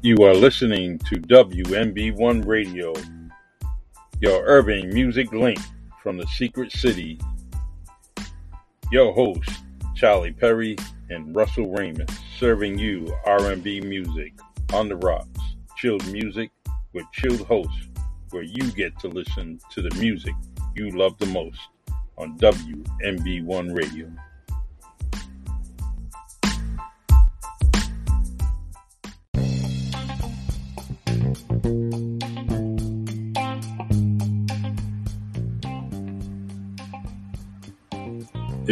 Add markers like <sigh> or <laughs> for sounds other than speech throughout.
You are listening to WMB1 Radio, your urban music link from the secret city. Your host, Charlie Perry and Russell Raymond, serving you R&B music on the rocks, chilled music with chilled hosts, where you get to listen to the music you love the most on WMB1 Radio.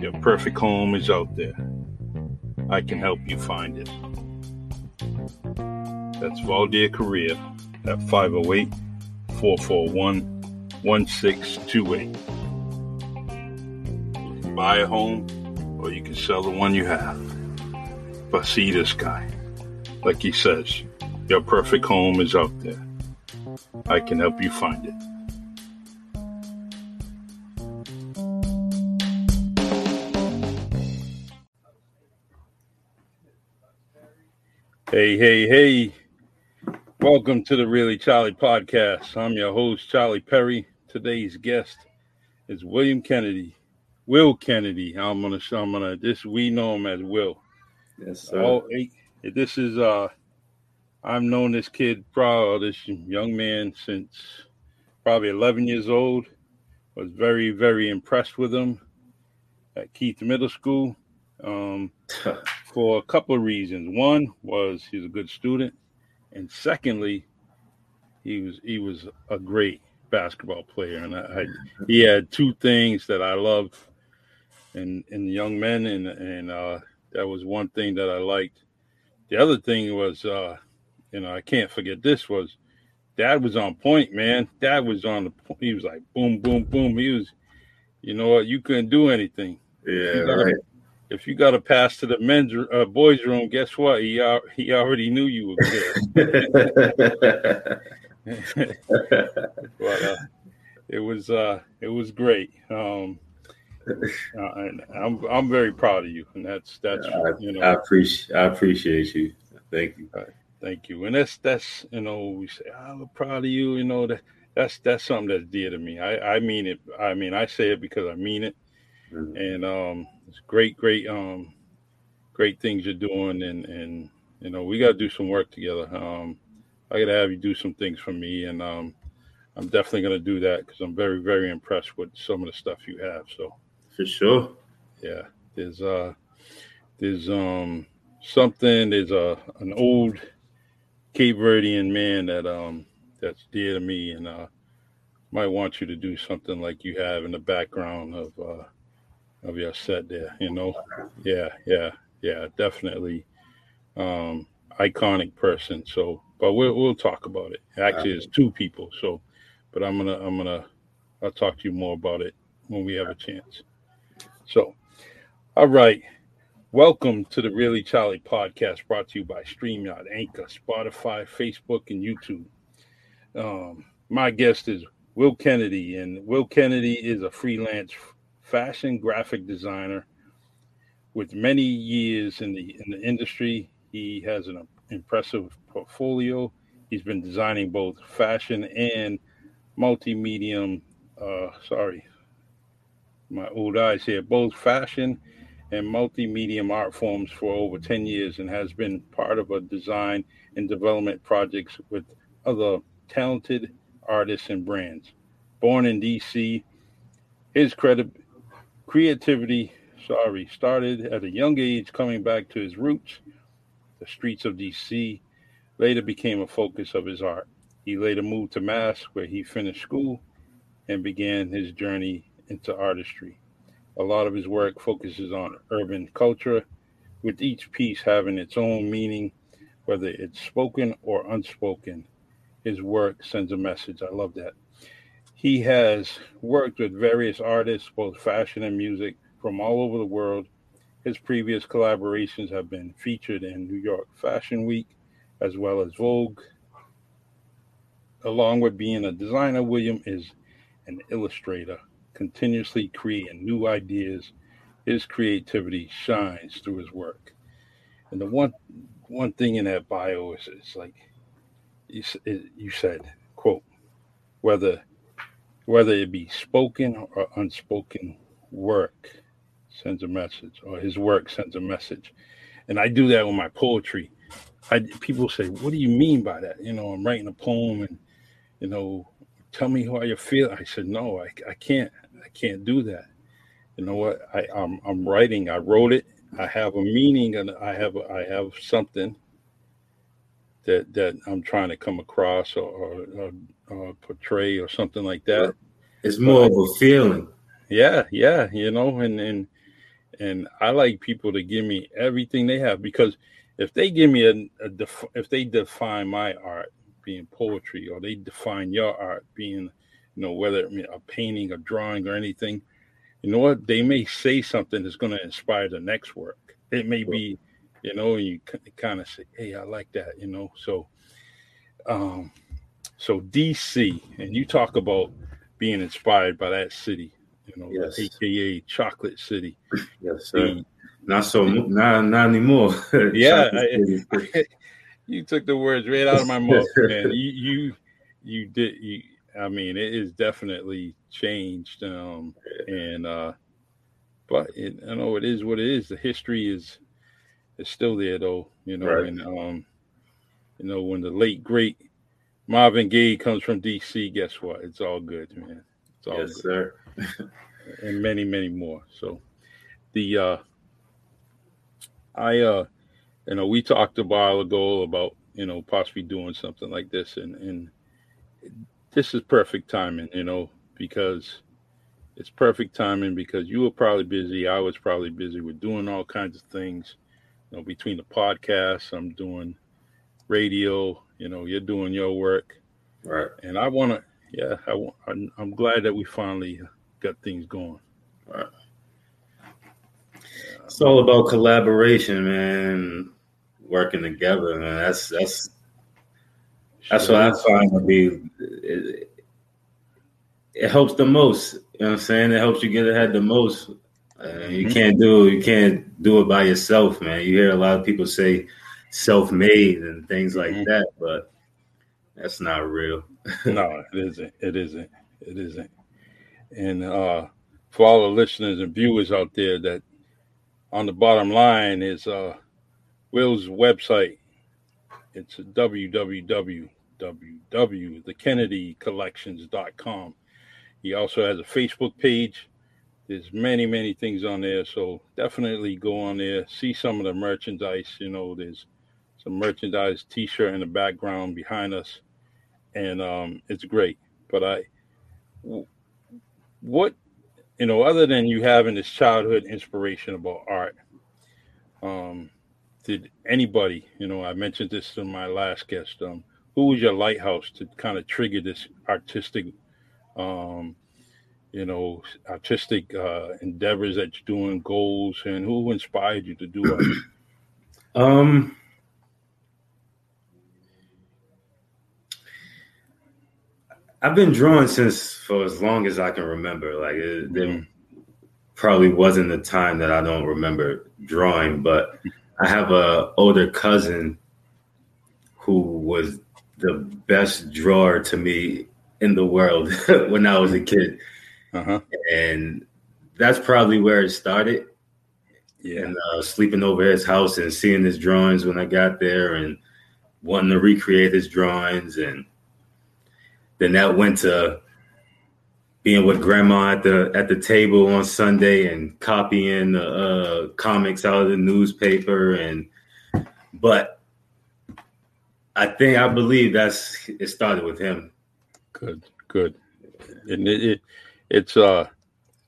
Your perfect home is out there. I can help you find it. That's Valdir Correa at 508 441 1628. You can buy a home or you can sell the one you have. But see this guy. Like he says, your perfect home is out there. I can help you find it. Hey, hey, hey. Welcome to the Really Charlie podcast. I'm your host, Charlie Perry. Today's guest is William Kennedy. Will Kennedy. I'm gonna I'm gonna this we know him as Will. Yes, sir. Oh, hey, this is uh I've known this kid probably this young man since probably 11 years old. Was very, very impressed with him at Keith Middle School um, <laughs> for a couple of reasons. One was he's a good student, and secondly, he was he was a great basketball player, and I, I, he had two things that I loved in in young men, and and uh, that was one thing that I liked. The other thing was, uh, you know, I can't forget this was dad was on point, man. Dad was on the point. He was like boom, boom, boom. He was, you know what, you couldn't do anything. Yeah, gotta- right. If you got to pass to the men's uh, boys' room, guess what? He he already knew you were good. <laughs> but uh, it was uh, it was great. Um, uh, and I'm I'm very proud of you, and that's that's you know I appreciate I appreciate you. Thank you. Thank you. And that's that's you know we say "Oh, I'm proud of you. You know that that's that's something that's dear to me. I I mean it. I mean I say it because I mean it. Mhm. And um, it's great, great, um, great things you're doing. And and you know we got to do some work together. Um, I got to have you do some things for me, and um, I'm definitely gonna do that because I'm very very impressed with some of the stuff you have. So For sure. yeah, there's uh there's um something there's a an old Cape Verdean man that um that's dear to me and uh might want you to do something like you have in the background of uh of your set there, you know. Yeah, yeah, yeah, definitely um iconic person. So but we'll we'll talk about it. Actually it's two people, so but I'm gonna I'm gonna I'll talk to you more about it when we have a chance. So, all right. Welcome to the Really Charlie podcast brought to you by StreamYard, Anchor, Spotify, Facebook, and YouTube. Um, my guest is Will Kennedy, and Will Kennedy is a freelance fashion graphic designer with many years in the in the industry. He has an impressive portfolio. He's been designing both fashion and multi-medium. Uh, sorry, my old eyes here. Both fashion and multi-medium art forms for over 10 years and has been part of a design and development projects with other talented artists and brands. Born in DC, his credit creativity, sorry, started at a young age coming back to his roots, the streets of DC, later became a focus of his art. He later moved to Mass where he finished school and began his journey into artistry. A lot of his work focuses on urban culture, with each piece having its own meaning, whether it's spoken or unspoken. his work sends a message. I love that. He has worked with various artists, both fashion and music, from all over the world. His previous collaborations have been featured in New York Fashion Week as well as Vogue. Along with being a designer, William is an illustrator, continuously creating new ideas. His creativity shines through his work. And the one one thing in that bio is it's like you, you said, quote, whether whether it be spoken or unspoken work sends a message, or his work sends a message. And I do that with my poetry. I people say, "What do you mean by that?" You know, I'm writing a poem, and you know, tell me how you feel. I said, "No, I, I can't. I can't do that." You know what? I I'm, I'm writing. I wrote it. I have a meaning, and I have I have something that that I'm trying to come across or, or, or portray or something like that. It's more but, of a feeling. Yeah, yeah, you know, and and and I like people to give me everything they have because if they give me a, a def, if they define my art being poetry or they define your art being you know whether it be a painting a drawing or anything you know what they may say something that's going to inspire the next work it may be you know, and you kind of say, "Hey, I like that," you know. So, um, so DC, and you talk about being inspired by that city, you know, yes. aka Chocolate City. Yes, sir. Not so, not not anymore. <laughs> yeah, I, I, <laughs> you took the words right out of my mouth, man. You you you did you. I mean, it is definitely changed, um, and uh, but it, I know it is what it is. The history is it's still there though, you know. Right. And um, you know, when the late great Marvin Gaye comes from DC, guess what? It's all good, man. It's all yes, good. sir. <laughs> and many, many more. So the uh I uh you know, we talked a while ago about, you know, possibly doing something like this and and this is perfect timing, you know, because it's perfect timing because you were probably busy. I was probably busy with doing all kinds of things you know, between the podcasts, I'm doing radio. You know, you're doing your work, right? And I want to, yeah, I want. I'm, I'm, glad that we finally got things going. Right. It's all about collaboration, man. Working together, man. That's that's that's sure. what I find to be. It, it helps the most. You know what I'm saying? It helps you get ahead the most uh, you mm-hmm. can't do you can't do it by yourself, man. You hear a lot of people say self-made and things like mm-hmm. that, but that's not real. <laughs> no, it isn't. It isn't. It isn't. And uh, for all the listeners and viewers out there, that on the bottom line is uh, Will's website. It's www.thekennedycollections.com. He also has a Facebook page there's many many things on there so definitely go on there see some of the merchandise you know there's some merchandise t-shirt in the background behind us and um, it's great but i what you know other than you having this childhood inspiration about art um, did anybody you know i mentioned this in my last guest um, who was your lighthouse to kind of trigger this artistic um, you know, artistic uh, endeavors that you're doing, goals, and who inspired you to do it? <clears throat> um, I've been drawing since for as long as I can remember. Like it, there mm-hmm. probably wasn't a time that I don't remember drawing, but I have a older cousin who was the best drawer to me in the world <laughs> when I was a kid uh-huh. and that's probably where it started. Yeah, and uh, sleeping over his house and seeing his drawings when I got there, and wanting to recreate his drawings, and then that went to being with grandma at the at the table on Sunday and copying the uh, comics out of the newspaper, and but I think I believe that's it started with him. Good, good, and it, it it's uh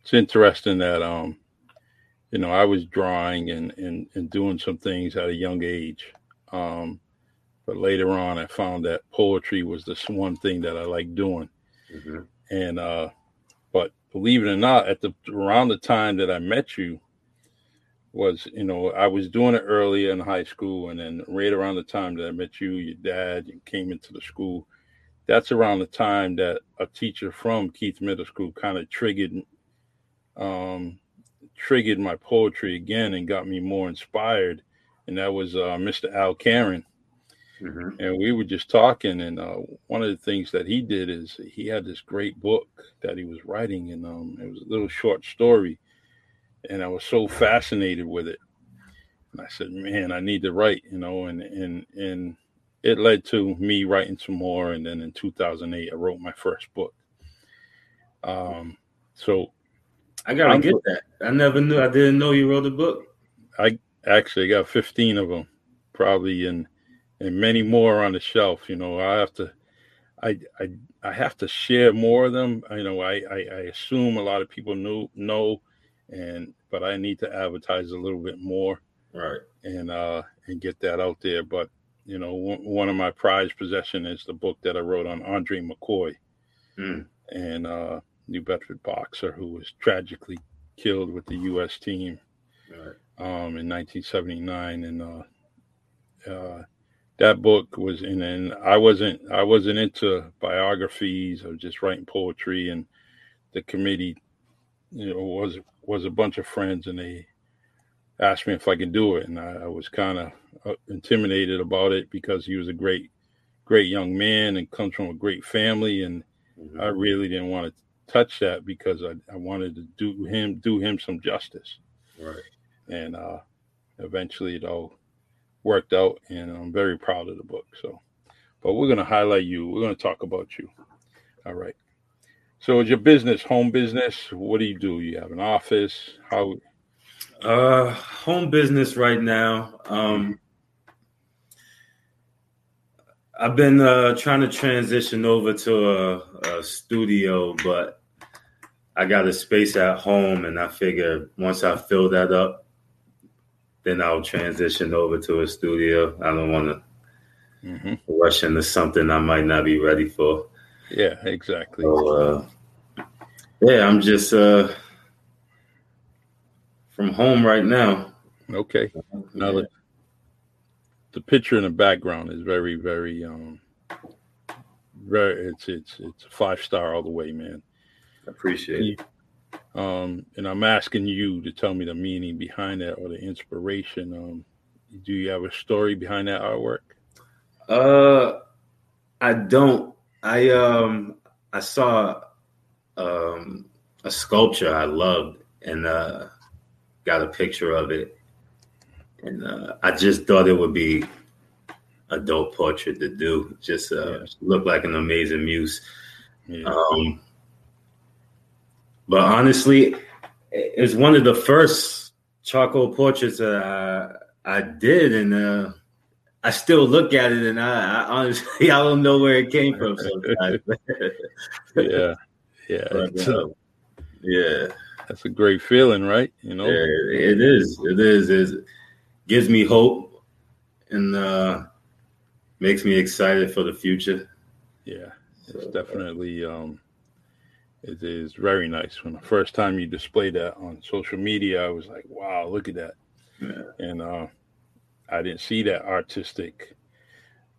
it's interesting that um you know I was drawing and and, and doing some things at a young age. Um but later on, I found that poetry was the one thing that I like doing. Mm-hmm. And uh, but believe it or not, at the around the time that I met you, was you know I was doing it earlier in high school, and then right around the time that I met you, your dad, you came into the school. That's around the time that a teacher from Keith Middle School kind of triggered, um, triggered my poetry again and got me more inspired, and that was uh, Mr. Al Karen. Mm-hmm. And we were just talking, and uh, one of the things that he did is he had this great book that he was writing, and um, it was a little short story and I was so fascinated with it. And I said, "Man, I need to write," you know, and and and it led to me writing some more. And then in 2008, I wrote my first book. Um, so I gotta I'm, get that. I never knew. I didn't know you wrote a book. I actually got 15 of them, probably, and and many more on the shelf. You know, I have to. I, I I have to share more of them. You know, I, I, I assume a lot of people know know and but I need to advertise a little bit more, right? And uh and get that out there. But you know, one, one of my prized possession is the book that I wrote on Andre McCoy, mm. and uh, New Bedford boxer who was tragically killed with the U.S. team right. um, in 1979, and uh, uh, that book was in. And I wasn't I wasn't into biographies I was just writing poetry, and the committee, you know, was was a bunch of friends and they asked me if I could do it. And I, I was kind of uh, intimidated about it because he was a great, great young man and comes from a great family. And mm-hmm. I really didn't want to touch that because I, I wanted to do him, do him some justice. Right. And uh, eventually it all worked out and I'm very proud of the book. So, but we're going to highlight you. We're going to talk about you. All right. So, is your business home business? What do you do? You have an office? How? Uh, home business right now. Um, I've been uh, trying to transition over to a, a studio, but I got a space at home, and I figure once I fill that up, then I'll transition over to a studio. I don't want to mm-hmm. rush into something I might not be ready for. Yeah, exactly. So, uh, yeah, I'm just uh, from home right now. Okay. Now the, the picture in the background is very, very um very it's it's it's a five star all the way, man. I appreciate it. Um, and I'm asking you to tell me the meaning behind that or the inspiration. Um, do you have a story behind that artwork? Uh, I don't I um I saw um a sculpture I loved and uh got a picture of it and uh, I just thought it would be a dope portrait to do. Just uh, yeah. look like an amazing muse. Yeah. Um, but honestly, it's one of the first charcoal portraits that I, I did, and uh, I still look at it and I, I honestly <laughs> I don't know where it came from sometimes. <laughs> yeah. Yeah. But, uh, yeah. That's a great feeling, right? You know, yeah, it is. It is. It gives me hope and uh, makes me excited for the future. Yeah, it's so, definitely um, it is very nice. When the first time you displayed that on social media, I was like, "Wow, look at that!" Yeah. And uh, I didn't see that artistic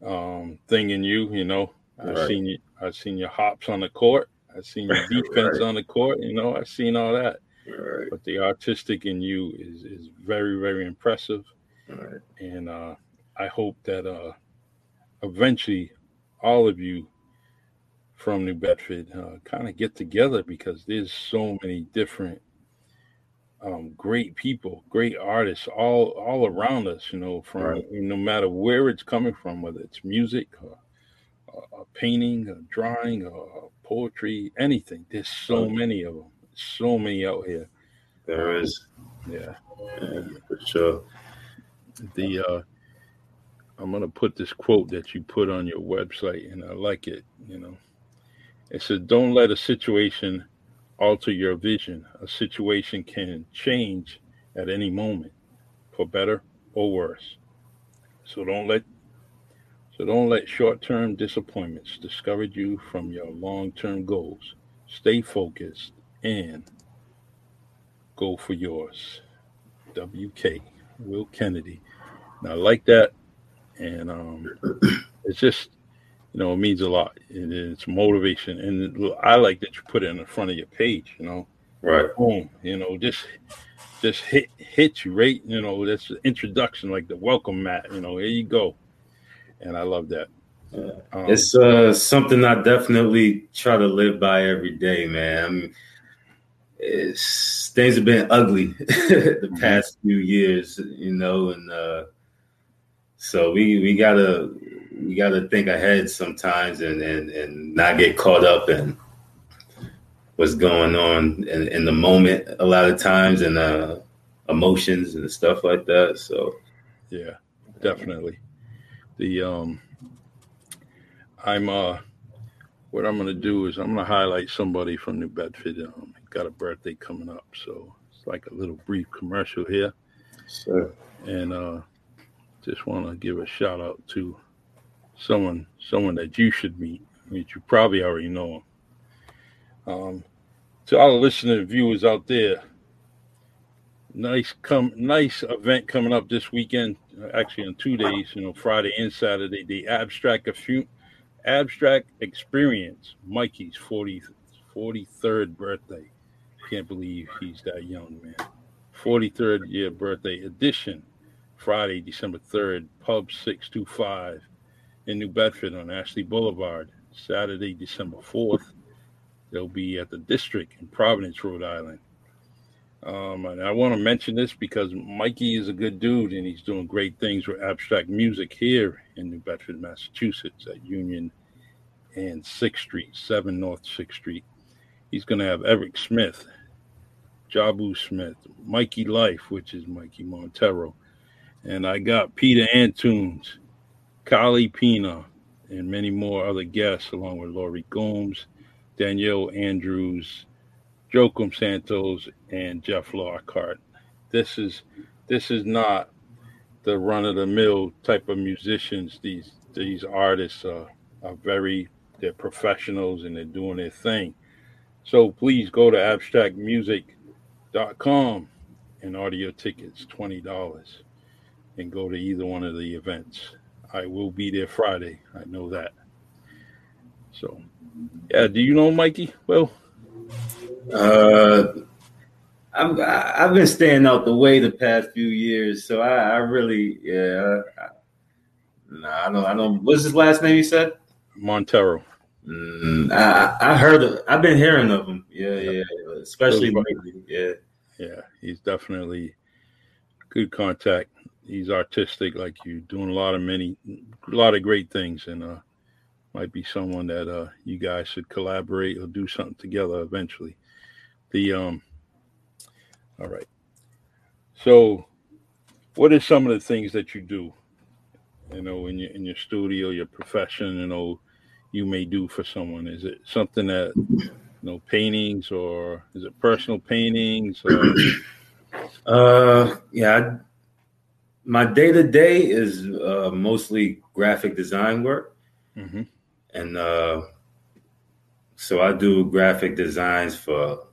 um, thing in you. You know, I've seen you. I've seen your hops on the court. I've seen your <laughs> defense right. on the court. You know, I've seen all that. Right. But the artistic in you is is very very impressive. And uh, I hope that uh, eventually all of you from New Bedford uh, kind of get together because there's so many different um, great people, great artists all all around us. You know, from right. no matter where it's coming from, whether it's music, or, or painting, or drawing, or poetry, anything. There's so many of them. So many out here. There is. Yeah, yeah for sure. The uh, I'm gonna put this quote that you put on your website, and I like it. You know, it says, "Don't let a situation alter your vision. A situation can change at any moment, for better or worse. So don't let So don't let short term disappointments discourage you from your long term goals. Stay focused and go for yours. WK, Will Kennedy. Now, I like that. And um, <clears throat> it's just, you know, it means a lot. And it's motivation. And I like that you put it in the front of your page, you know. Right. Boom. You know, just just hit hit you right. You know, that's the introduction, like the welcome mat. You know, here you go. And I love that. Um, it's uh, something I definitely try to live by every day, man. I mean, it's, things have been ugly <laughs> the mm-hmm. past few years, you know, and uh, so we we gotta we gotta think ahead sometimes and and and not get caught up in what's going on in, in the moment a lot of times and uh, emotions and stuff like that. So yeah, definitely. The um, I'm uh, what I'm gonna do is I'm gonna highlight somebody from New Bedford. Um, got a birthday coming up, so it's like a little brief commercial here. Sure. And uh, just want to give a shout out to someone someone that you should meet. I mean, you probably already know him. Um, to all the listening viewers out there, nice come nice event coming up this weekend. Actually, in two days, you know, Friday and Saturday, the abstract abstract experience, Mikey's 40, 43rd birthday. Can't believe he's that young, man. 43rd year birthday edition, Friday, December 3rd, Pub 625 in New Bedford on Ashley Boulevard. Saturday, December 4th, they'll be at the district in Providence, Rhode Island. Um, and I want to mention this because Mikey is a good dude and he's doing great things with abstract music here in New Bedford, Massachusetts at Union and 6th Street, 7 North 6th Street. He's going to have Eric Smith, Jabu Smith, Mikey Life, which is Mikey Montero. And I got Peter Antunes, Kali Pina, and many more other guests, along with Laurie Gomes, Danielle Andrews, Joachim Santos and Jeff Lockhart. This is this is not the run of the mill type of musicians. These these artists are, are very they're professionals and they're doing their thing. So please go to abstractmusic.com and your tickets, twenty dollars, and go to either one of the events. I will be there Friday. I know that. So, yeah. Do you know Mikey? Well. Uh, I'm, I've been staying out the way the past few years, so I, I really, yeah, I, nah, I don't, I don't. What's his last name? You said Montero. Mm, I, I heard, of, I've been hearing of him. Yeah, yeah, especially lately. Yeah, yeah, he's definitely good contact. He's artistic, like you, doing a lot of many, a lot of great things, and uh, might be someone that uh, you guys should collaborate or do something together eventually. The um all right. So what are some of the things that you do? You know, in your in your studio, your profession, you know, you may do for someone? Is it something that you know, paintings or is it personal paintings? Or... uh yeah, my day to day is uh, mostly graphic design work. Mm-hmm. And uh, so I do graphic designs for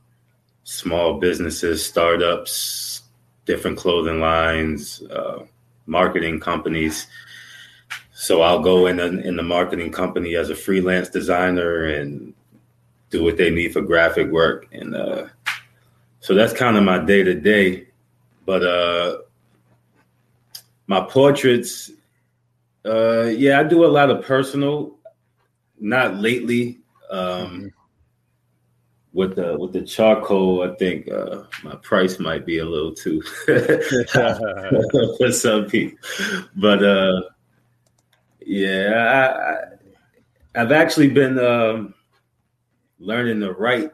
small businesses, startups, different clothing lines, uh, marketing companies. So I'll go in the, in the marketing company as a freelance designer and do what they need for graphic work, and uh, so that's kind of my day to day. But uh, my portraits, uh, yeah, I do a lot of personal. Not lately. Um, mm-hmm with the with the charcoal, I think uh, my price might be a little too <laughs> for some people. But uh, yeah, I, have actually been um, learning to write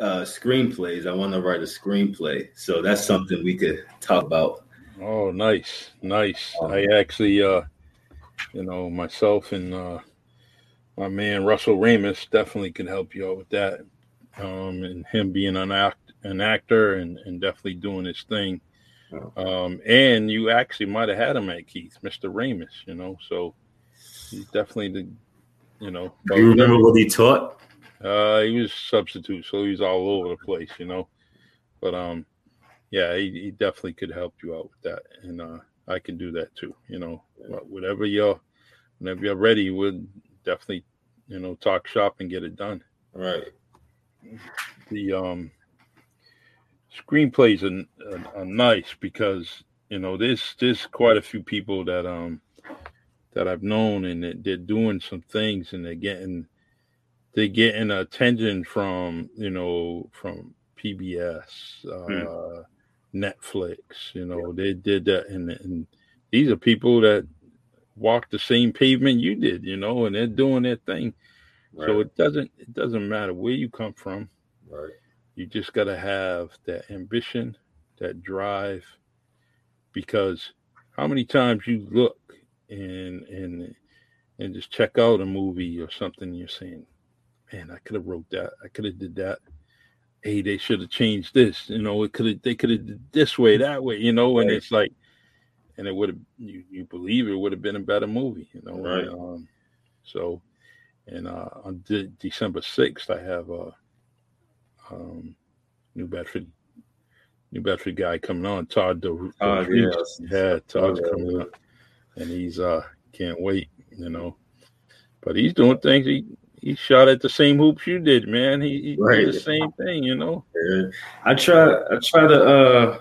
uh, screenplays. I want to write a screenplay, so that's something we could talk about. Oh, nice, nice. Um, I actually, uh, you know, myself and uh, my man Russell Ramus definitely can help you out with that um, and him being an act an actor and, and definitely doing his thing. Um, and you actually might have had him at Keith, Mr. Ramus, you know. So he's definitely the, you know. Do you remember what he taught? Uh, he was substitute, so he was all over the place, you know. But um, yeah, he, he definitely could help you out with that, and uh, I can do that too. You know, whatever you're, whenever you're ready, we'll definitely, you know, talk shop and get it done. Right. The um, screenplays are, are, are nice because you know there's there's quite a few people that um that I've known and they're doing some things and they're getting they're getting attention from you know from PBS, uh, mm. Netflix. You know they did that, and, and these are people that walk the same pavement you did. You know, and they're doing their thing. Right. So it doesn't it doesn't matter where you come from. Right. You just got to have that ambition, that drive, because how many times you look and and and just check out a movie or something, you're saying, "Man, I could have wrote that. I could have did that. Hey, they should have changed this. You know, it could have. They could have this way, that way. You know." And right. it's like, and it would have. You, you believe it would have been a better movie. You know, right? um, so, and uh, on de- December sixth, I have a um, New Bedford, New Bedford guy coming on, Todd. Do- Todd, yes. yeah, Todd's oh, coming up, and he's uh can't wait, you know. But he's doing things. He he shot at the same hoops you did, man. He, he right. did the same thing, you know. Yeah. I try. I try to. uh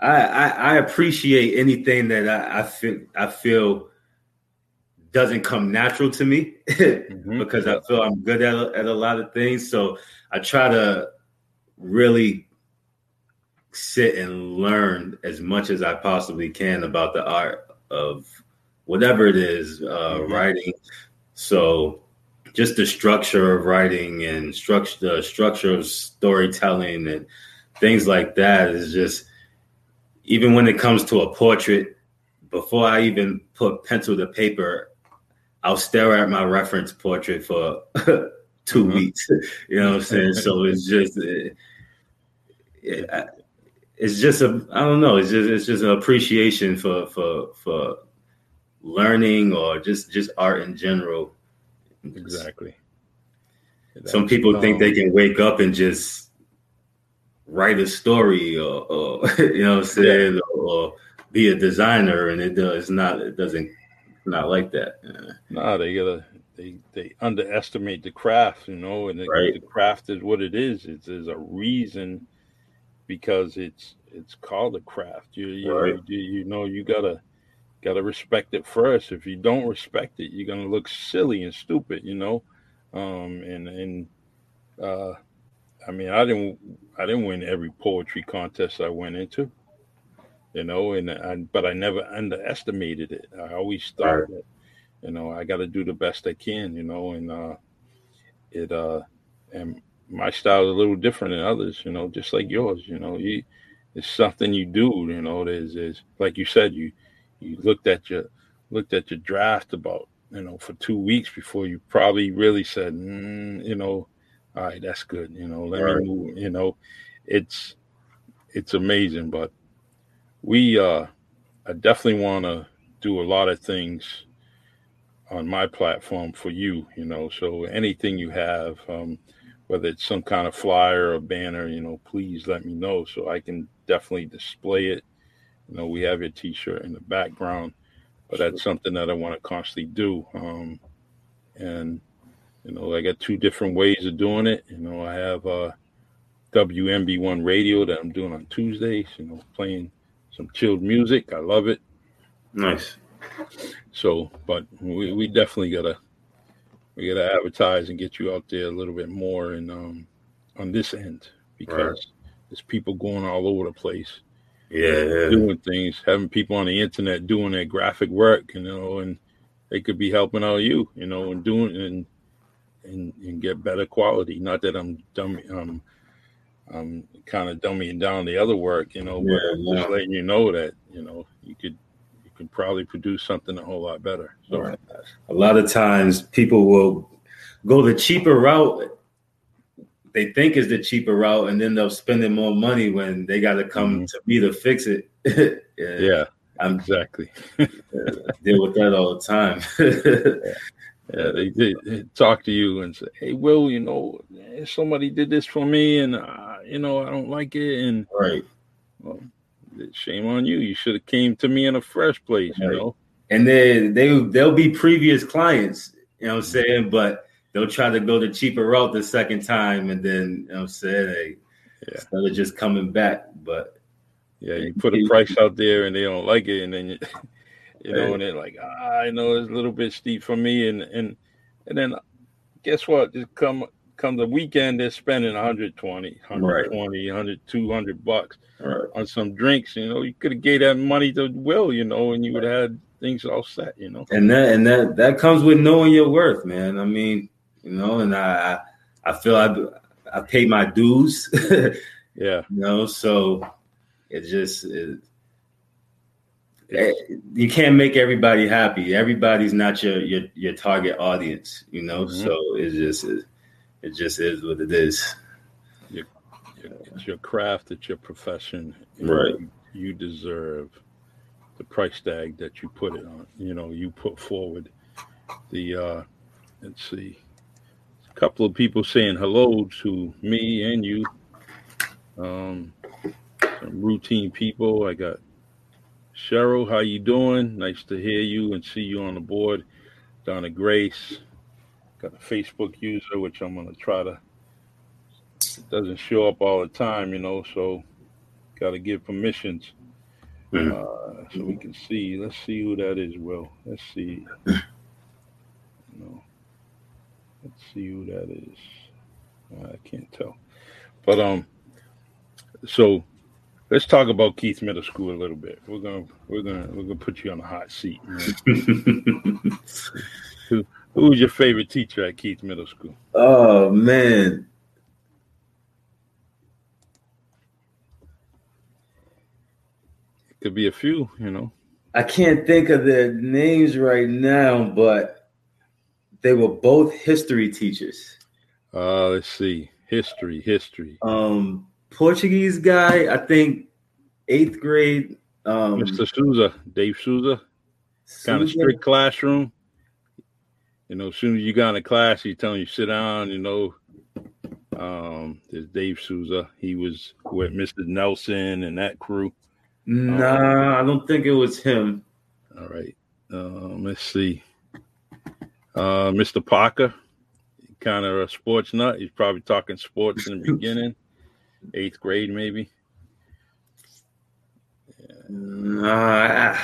I, I, I appreciate anything that I, I feel I feel doesn't come natural to me <laughs> mm-hmm. because I feel I'm good at, at a lot of things. So I try to really sit and learn as much as I possibly can about the art of whatever it is, uh, mm-hmm. writing. So just the structure of writing and structure, the structure of storytelling and things like that is just, even when it comes to a portrait, before I even put pencil to paper, I'll stare at my reference portrait for <laughs> 2 mm-hmm. weeks. <laughs> You know what I'm saying? so it's <laughs> just, it, it, it's just a, I don't know. It's just, it's just an appreciation for, for, for learning or just, just art in general. Exactly. Some people think they can wake up and just write a story or, or <laughs> you know what I'm saying, yeah. or, or, be a designer, and it does not. It doesn't not like that. Uh, yeah. No, they gotta they they underestimate the craft, you know, and the, right. the craft is what it is. It's there's a reason because it's it's called a craft. You you, right. you you know you gotta gotta respect it first. If you don't respect it, you're gonna look silly and stupid, you know. Um, and and uh, I mean, I didn't I didn't win every poetry contest I went into you know, and I, but I never underestimated it. I always thought right. that, you know, I got to do the best I can, you know, and uh, it uh, and my style is a little different than others, you know, just like yours, you know, you it's something you do, you know. There's, there's like you said, you you looked at your looked at your draft about you know for two weeks before you probably really said, mm, you know, all right, that's good, you know, let right. me move, you know, it's it's amazing, but we uh, I definitely want to do a lot of things on my platform for you. You know, so anything you have, um, whether it's some kind of flyer or banner, you know, please let me know so I can definitely display it. You know, we have your T-shirt in the background, but that's something that I want to constantly do. Um, and you know, I got two different ways of doing it. You know, I have uh, WMB1 radio that I'm doing on Tuesdays. You know, playing some chilled music. I love it. Nice. So, but we, we definitely gotta we gotta advertise and get you out there a little bit more and um on this end because right. there's people going all over the place. Yeah, doing things, having people on the internet doing their graphic work, you know, and they could be helping out you, you know, and doing and and and get better quality. Not that I'm dumb, um, I'm kind of dumbing down the other work, you know, but yeah, just letting you know that, you know, you could you could probably produce something a whole lot better. So right. a lot of times people will go the cheaper route they think is the cheaper route and then they'll spend more money when they got to come mm-hmm. to me to fix it. <laughs> yeah. yeah. I'm exactly. <laughs> deal with that all the time. <laughs> yeah, they, they, they, talk to you and say, "Hey, Will, you know, somebody did this for me, and uh, you know, I don't like it." And right, well, shame on you. You should have came to me in a fresh place, right. you know. And then they they'll be previous clients, you know what I'm saying, but they'll try to go the cheaper route the second time, and then you know what I'm saying, hey, yeah. instead of just coming back, but yeah, you put a price out there and they don't like it, and then you, you know, and they're like, ah, I know it's a little bit steep for me, and and and then guess what? Just come come the weekend, they're spending 120, 120, right. 100, 200 bucks right. on some drinks. You know, you could have gave that money to Will, you know, and you would have had things all set, you know. And that and that that comes with knowing your worth, man. I mean, you know, and I I feel I I paid my dues. <laughs> yeah. You know, so it just it, you can't make everybody happy. Everybody's not your your your target audience, you know. Mm-hmm. So it's just it, it, just is what it is. Your, your, it's your craft, it's your profession, right? You, you deserve the price tag that you put it on. You know, you put forward the. uh Let's see, a couple of people saying hello to me and you. Um, some routine people. I got Cheryl, how you doing? Nice to hear you and see you on the board. Donna Grace, got a Facebook user, which I'm gonna try to. It doesn't show up all the time, you know, so got to give permissions mm-hmm. uh, so we can see. Let's see who that is. Will let's see. <laughs> Let's see who that is. I can't tell, but um, so let's talk about Keith Middle School a little bit. We're gonna we're gonna we're gonna put you on a hot seat. <laughs> who who was your favorite teacher at Keith Middle School? Oh man. It could be a few, you know. I can't think of their names right now, but they were both history teachers. Uh, let's see. History, history. Um, Portuguese guy, I think eighth grade. Um, Mr. Souza, Dave Souza, kind of strict classroom. You know, as soon as you got in the class, he's telling you sit down. You know, um, there's Dave Souza. He was with Mr. Nelson and that crew. Nah, um, I don't think it was him. All right, um, let's see. Uh, Mr. Parker, kind of a sports nut. He's probably talking sports in the beginning eighth grade, maybe. Yeah.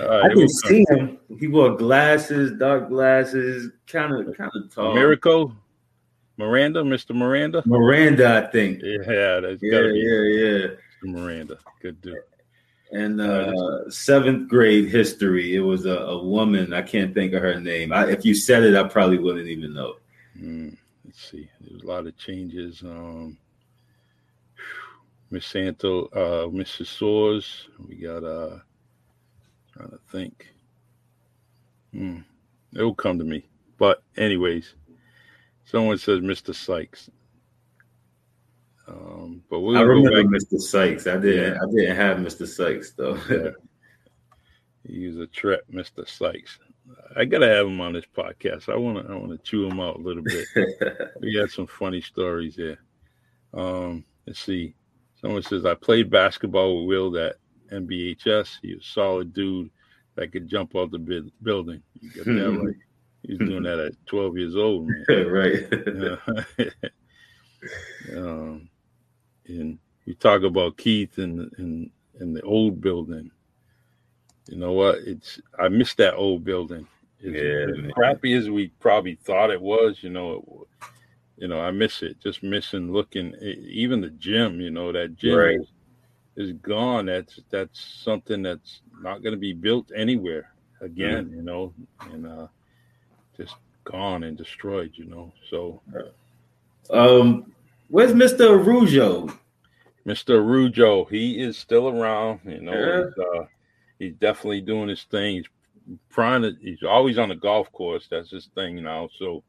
I, didn't see him. He wore glasses, dark glasses, kind of, kind of tall. Miracle, Miranda, Mr. Miranda. Miranda, I think. Yeah, that's yeah, yeah, yeah. Miranda, good dude. And uh, seventh grade history, it was a, a, woman. I can't think of her name. I, if you said it, I probably wouldn't even know. Mm, let's see. There's a lot of changes. Um, Miss Santo, uh, Mrs. Soars. We got uh trying to think. Hmm. It'll come to me. But anyways, someone says Mr. Sykes. But we I remember Mr. Sykes. I didn't. Yeah. I didn't have Mr. Sykes though. yeah. <laughs> He's a trip, Mr. Sykes. I gotta have him on this podcast. I wanna. I wanna chew him out a little bit. <laughs> we got some funny stories here. Um, let's see. Someone says, I played basketball with Will at NBHS. He was a solid dude that could jump off the building. You get that <laughs> right. He's doing that at 12 years old, man. right. um, and you talk about Keith and in, in the old building. You know what? It's I miss that old building. It's yeah, crappy as we probably thought it was. You know, it, you know, I miss it. Just missing looking, even the gym. You know, that gym right. is, is, gone. That's that's something that's not going to be built anywhere again. Mm-hmm. You know, and uh, just gone and destroyed. You know, so. Um, where's Mister Rujo? Mr. Rujo, he is still around. You know, yeah. he's, uh, he's definitely doing his thing. He's trying to. He's always on the golf course. That's his thing now. So,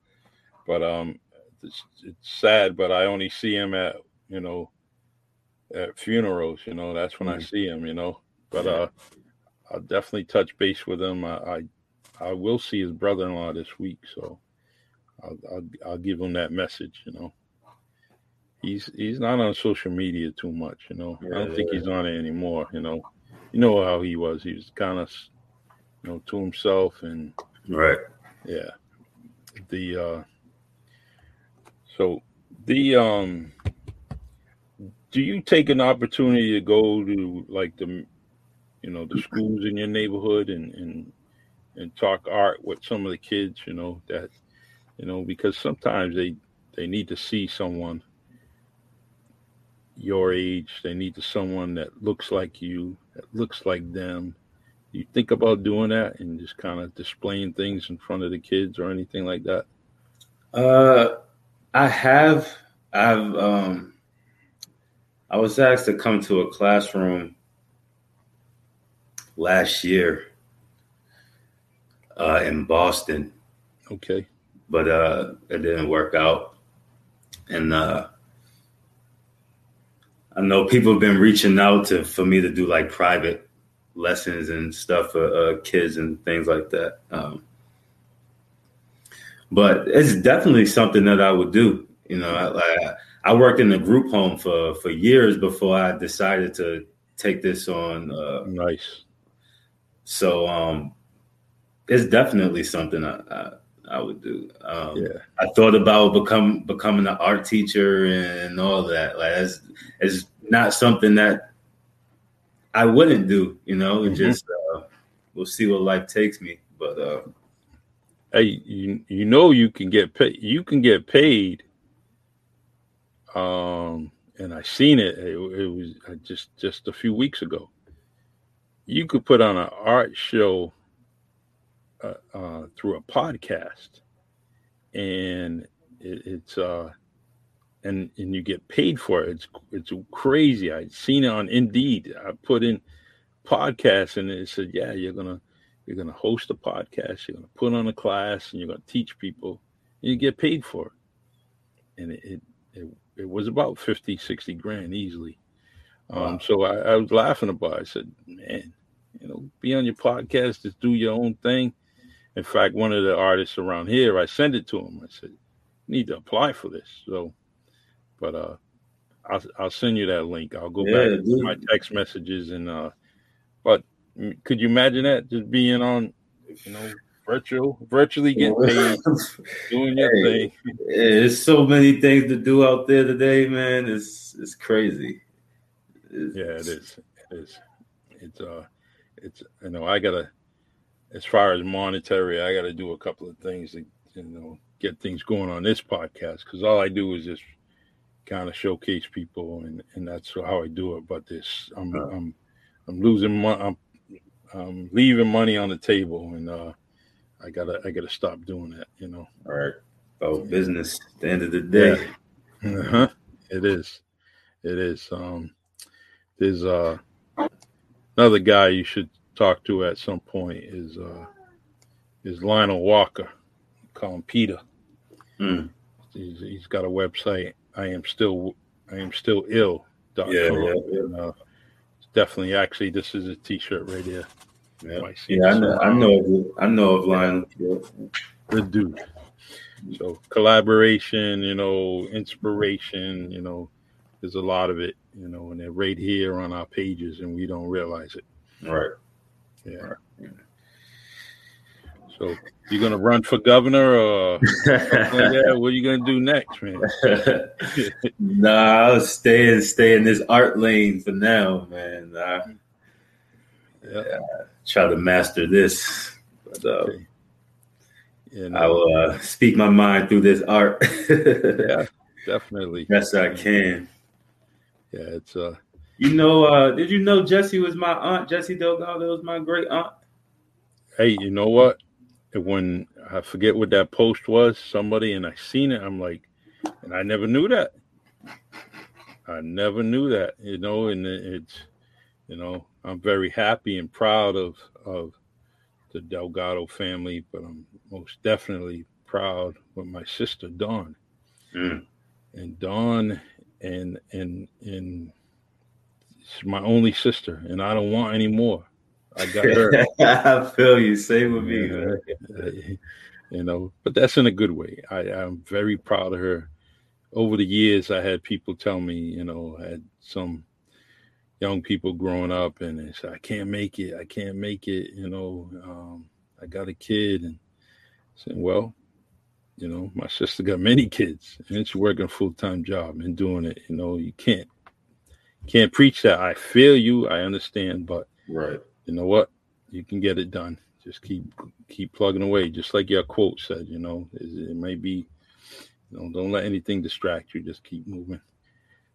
but um, it's, it's sad, but I only see him at you know at funerals. You know, that's when mm-hmm. I see him. You know, but uh, I'll definitely touch base with him. I, I, I will see his brother-in-law this week, so I'll, I'll, I'll give him that message. You know, he's he's not on social media too much. You know, yeah, I don't yeah. think he's on it anymore. You know, you know how he was. He was kind of, you know, to himself and right. Yeah. The uh so the um do you take an opportunity to go to like the you know the schools in your neighborhood and and and talk art with some of the kids you know that you know because sometimes they they need to see someone your age they need to someone that looks like you that looks like them you think about doing that and just kind of displaying things in front of the kids or anything like that uh i have i've um I was asked to come to a classroom last year uh, in Boston. Okay. But uh, it didn't work out. And uh, I know people have been reaching out to for me to do like private lessons and stuff for uh, kids and things like that. Um, but it's definitely something that I would do. You know, I, I I worked in a group home for for years before I decided to take this on. Uh, nice. So um, it's definitely something I, I, I would do. Um, yeah. I thought about become becoming an art teacher and all that. Like it's, it's not something that I wouldn't do. You know, mm-hmm. just uh, we'll see what life takes me. But uh, hey, you you know you can get paid. You can get paid um, and I seen it. it. It, was uh, just just a few weeks ago. You could put on an art show uh, uh, through a podcast, and it, it's uh, and and you get paid for it. It's it's crazy. I'd seen it on Indeed. I put in podcast, and it said, "Yeah, you're gonna." You're to host a podcast. You're to put on a class, and you're to teach people, and you get paid for it. And it, it, it it was about 50, 60 grand easily. Um, wow. So I, I, was laughing about it. I said, man, you know, be on your podcast, just do your own thing. In fact, one of the artists around here, I sent it to him. I said, need to apply for this. So, but uh, I'll, I'll send you that link. I'll go yeah, back to my text messages and uh, but could you imagine that just being on, you know, virtual, virtually getting <laughs> paid, doing your hey, thing. There's so many things to do out there today, man. It's it's crazy. It's, yeah, it is. It is. It's uh, it's you know I gotta, as far as monetary, I gotta do a couple of things to you know get things going on this podcast because all I do is just kind of showcase people and and that's how I do it. But this, I'm uh, I'm I'm losing money. I'm I'm leaving money on the table and uh I gotta I gotta stop doing that. You know. All right. Oh, business. At the end of the day. Yeah. Uh-huh. It is. It is. Um. There's uh another guy you should talk to at some point is uh is Lionel Walker. Call him Peter. Mm. He's, he's got a website. I am still I am still ill. Yeah, yeah, yeah. Uh, definitely actually this is a t-shirt right here. Yeah, yeah I know. I know. Of, I know of Lionel. Good dude. So collaboration, you know, inspiration, you know, there's a lot of it, you know, and they're right here on our pages, and we don't realize it. Right. Yeah. So you're gonna run for governor or yeah, what are you gonna do next, man? <laughs> nah, I'll stay and stay in this art lane for now, man. Uh, yeah. yeah try to master this. But, uh, okay. yeah, no. I will uh, speak my mind through this art. <laughs> yeah, definitely. Yes, I can. Yeah, it's uh you know, uh, did you know Jesse was my aunt? Jesse Delgado was my great aunt. Hey, you know what? When I forget what that post was, somebody and I seen it, I'm like, and I never knew that. I never knew that, you know, and it's, you know, I'm very happy and proud of of the Delgado family, but I'm most definitely proud with my sister Dawn. Mm. And Dawn and and and she's my only sister, and I don't want any more. I got <laughs> her. I feel you. Same with me. Yeah, <laughs> you know, but that's in a good way. I, I'm very proud of her. Over the years, I had people tell me, you know, I had some young people growing up and they said, I can't make it. I can't make it. You know, um, I got a kid. And saying, well, you know, my sister got many kids and she's working a full time job and doing it. You know, you can't can't preach that. I feel you, I understand, but right, you know what? You can get it done. Just keep keep plugging away, just like your quote said. You know, it, it may be, you know, don't let anything distract you. Just keep moving.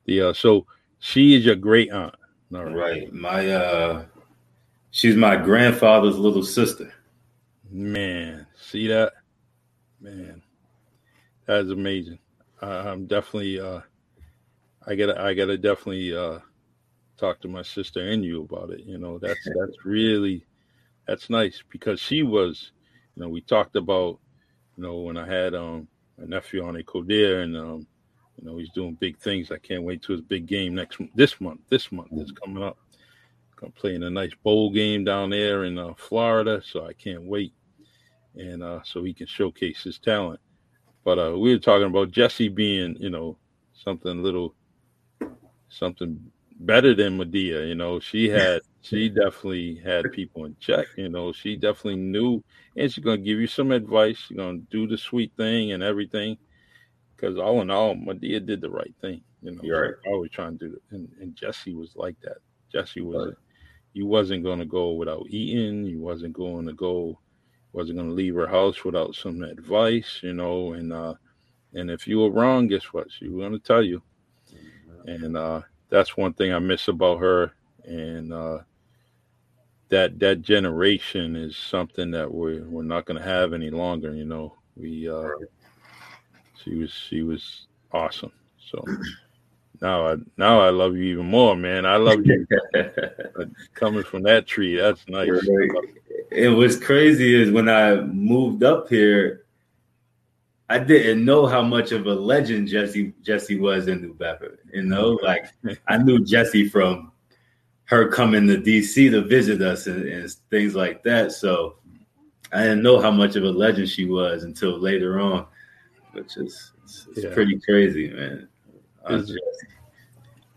The uh, so she is your great aunt. All right. right. My uh, she's my grandfather's little sister. Man, see that? Man, that is amazing. Uh, I'm definitely uh, I gotta I gotta definitely uh talk to my sister and you about it. You know, that's <laughs> that's really that's nice because she was, you know, we talked about, you know, when I had um my nephew on a Coder and um, you know, he's doing big things. I can't wait to his big game next this month. This month is coming up. I'm playing a nice bowl game down there in uh, Florida, so I can't wait. And uh, so he can showcase his talent. But uh, we were talking about Jesse being, you know, something little something better than Madea. You know, she had she <laughs> definitely had people in check. You know, she definitely knew, and she's gonna give you some advice. She's gonna do the sweet thing and everything. Because all in all, Madea did the right thing. You know, You're right. always trying to do it, and, and Jesse was like that. Jesse was. Right. You wasn't gonna go without eating. You wasn't going to go. Wasn't gonna leave her house without some advice. You know, and uh, and if you were wrong, guess what? She was gonna tell you and uh, that's one thing I miss about her. And uh, that that generation is something that we're we're not going to have any longer. You know, we uh, she was she was awesome. So now I now I love you even more, man. I love you <laughs> coming from that tree. That's nice. It was crazy is when I moved up here I didn't know how much of a legend Jesse Jesse was in New Bedford. You know, mm-hmm. like I knew Jesse from her coming to DC to visit us and, and things like that. So I didn't know how much of a legend she was until later on, which is it's, it's yeah. pretty crazy, man. Uh, there's,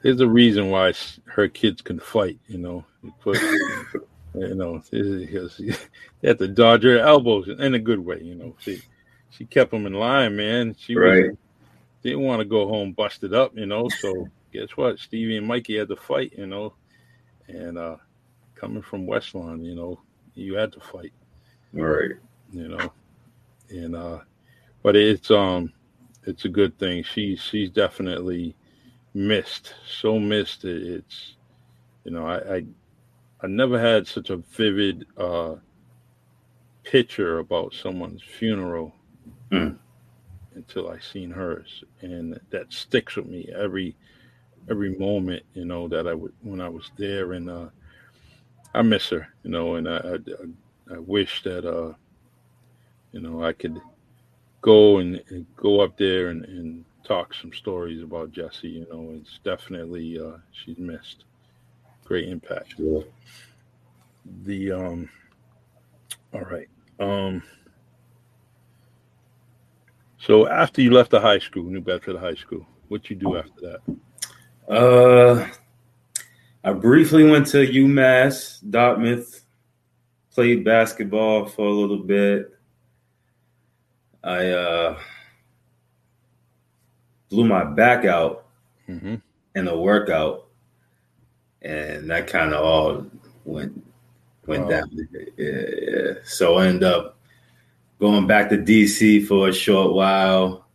there's, a reason why her kids can fight. You know, put, <laughs> you know, because <laughs> they have to dodge her elbows in a good way. You know, see she kept him in line, man. She right. was, didn't want to go home busted up, you know. So guess what? Stevie and Mikey had to fight, you know. And uh coming from Westlawn, you know, you had to fight. Right. You know. And uh but it's um it's a good thing. She she's definitely missed. So missed it. It's you know, I, I I never had such a vivid uh picture about someone's funeral mm. until I seen hers, and that sticks with me every every moment. You know that I would when I was there, and uh, I miss her. You know, and I I, I wish that uh, you know I could go and, and go up there and, and talk some stories about Jesse. You know, it's definitely uh, she's missed. Great impact. Yeah. The um. All right. Um. So after you left the high school, New Bedford High School, what you do after that? Uh, I briefly went to UMass Dartmouth, played basketball for a little bit. I uh, blew my back out mm-hmm. in a workout, and that kind of all went went oh. down. Yeah, yeah. So I ended up going back to DC for a short while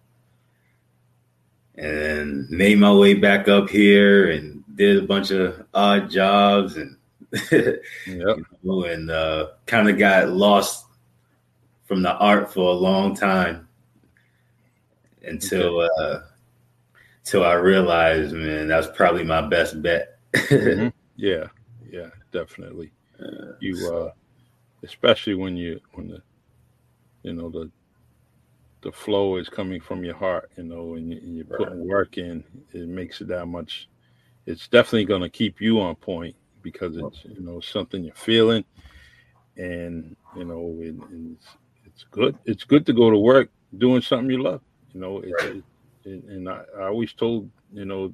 and made my way back up here and did a bunch of odd jobs and <laughs> yep. you know, and uh, kind of got lost from the art for a long time until okay. uh, until I realized, man, that's probably my best bet. <laughs> mm-hmm. Yeah, yeah, definitely. Uh, you, uh, especially when you when the you know the the flow is coming from your heart you know and, you, are putting work in it makes it that much it's definitely going to keep you on point because it's you know something you're feeling, and you know it, it's it's good. It's good to go to work doing something you love. You know, it, right. it, and I, I always told you know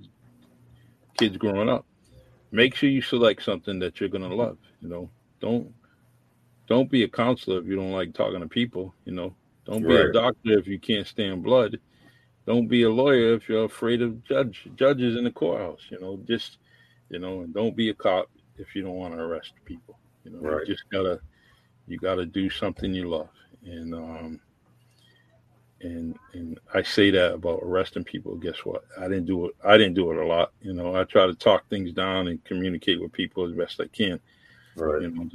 kids growing up, make sure you select something that you're gonna love. You know, don't don't be a counselor if you don't like talking to people. You know, don't be right. a doctor if you can't stand blood. Don't be a lawyer if you're afraid of judge judges in the courthouse. You know, just you know, and don't be a cop if you don't want to arrest people. You know, right. you just gotta you gotta do something you love. And um and and I say that about arresting people. Guess what? I didn't do it. I didn't do it a lot. You know, I try to talk things down and communicate with people as best I can. Right. You know,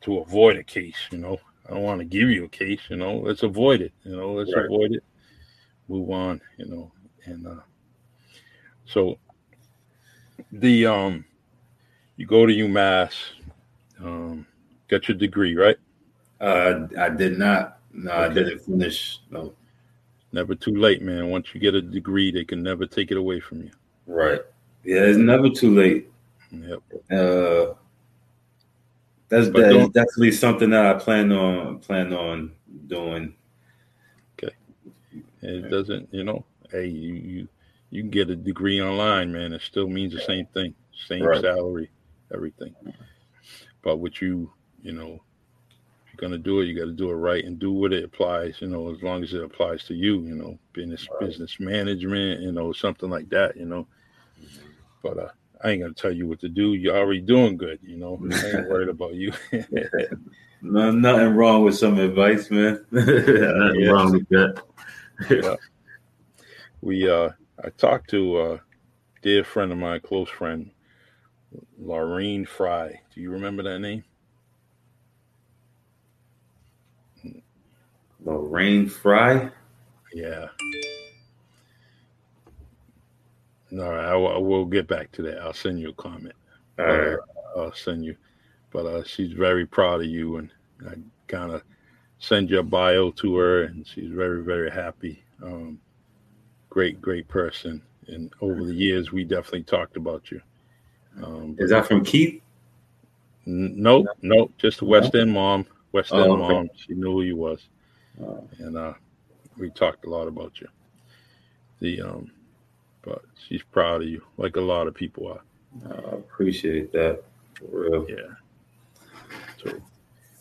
to avoid a case. You know, I don't want to give you a case. You know, let's avoid it. You know, let's right. avoid it. Move on. You know, and uh, so the um, you go to UMass, um, get your degree, right? Uh, I did not. No, okay. I didn't finish. No. Never too late, man. Once you get a degree, they can never take it away from you. Right. Yeah, it's never too late. Yep. Uh, that's that definitely something that I plan on plan on doing. Okay. It doesn't, you know, hey, you you you can get a degree online, man. It still means the same thing, same right. salary, everything. But what you, you know, you're gonna do it, you got to do it right and do what it applies. You know, as long as it applies to you. You know, business right. business management. You know, something like that. You know, but uh, I ain't gonna tell you what to do. You're already doing good. You know, <laughs> I ain't worried about you. no, nothing wrong with some advice, man. <laughs> nothing yes. wrong with that. yeah. We uh, I talked to a dear friend of mine, close friend, Laureen Fry. Do you remember that name? Lorraine Fry. Yeah. All right, I, I will get back to that. I'll send you a comment. All right. Uh, I'll send you. But uh, she's very proud of you, and I kind of send your bio to her, and she's very, very happy. Um, great, great person. And over the years, we definitely talked about you. Um, Is that from Keith? N- nope, no, just a West End mom. West oh, End oh, okay. mom. She knew who you was. Uh, and uh, we talked a lot about you. The um, but she's proud of you, like a lot of people are. I appreciate that. For real. Yeah. So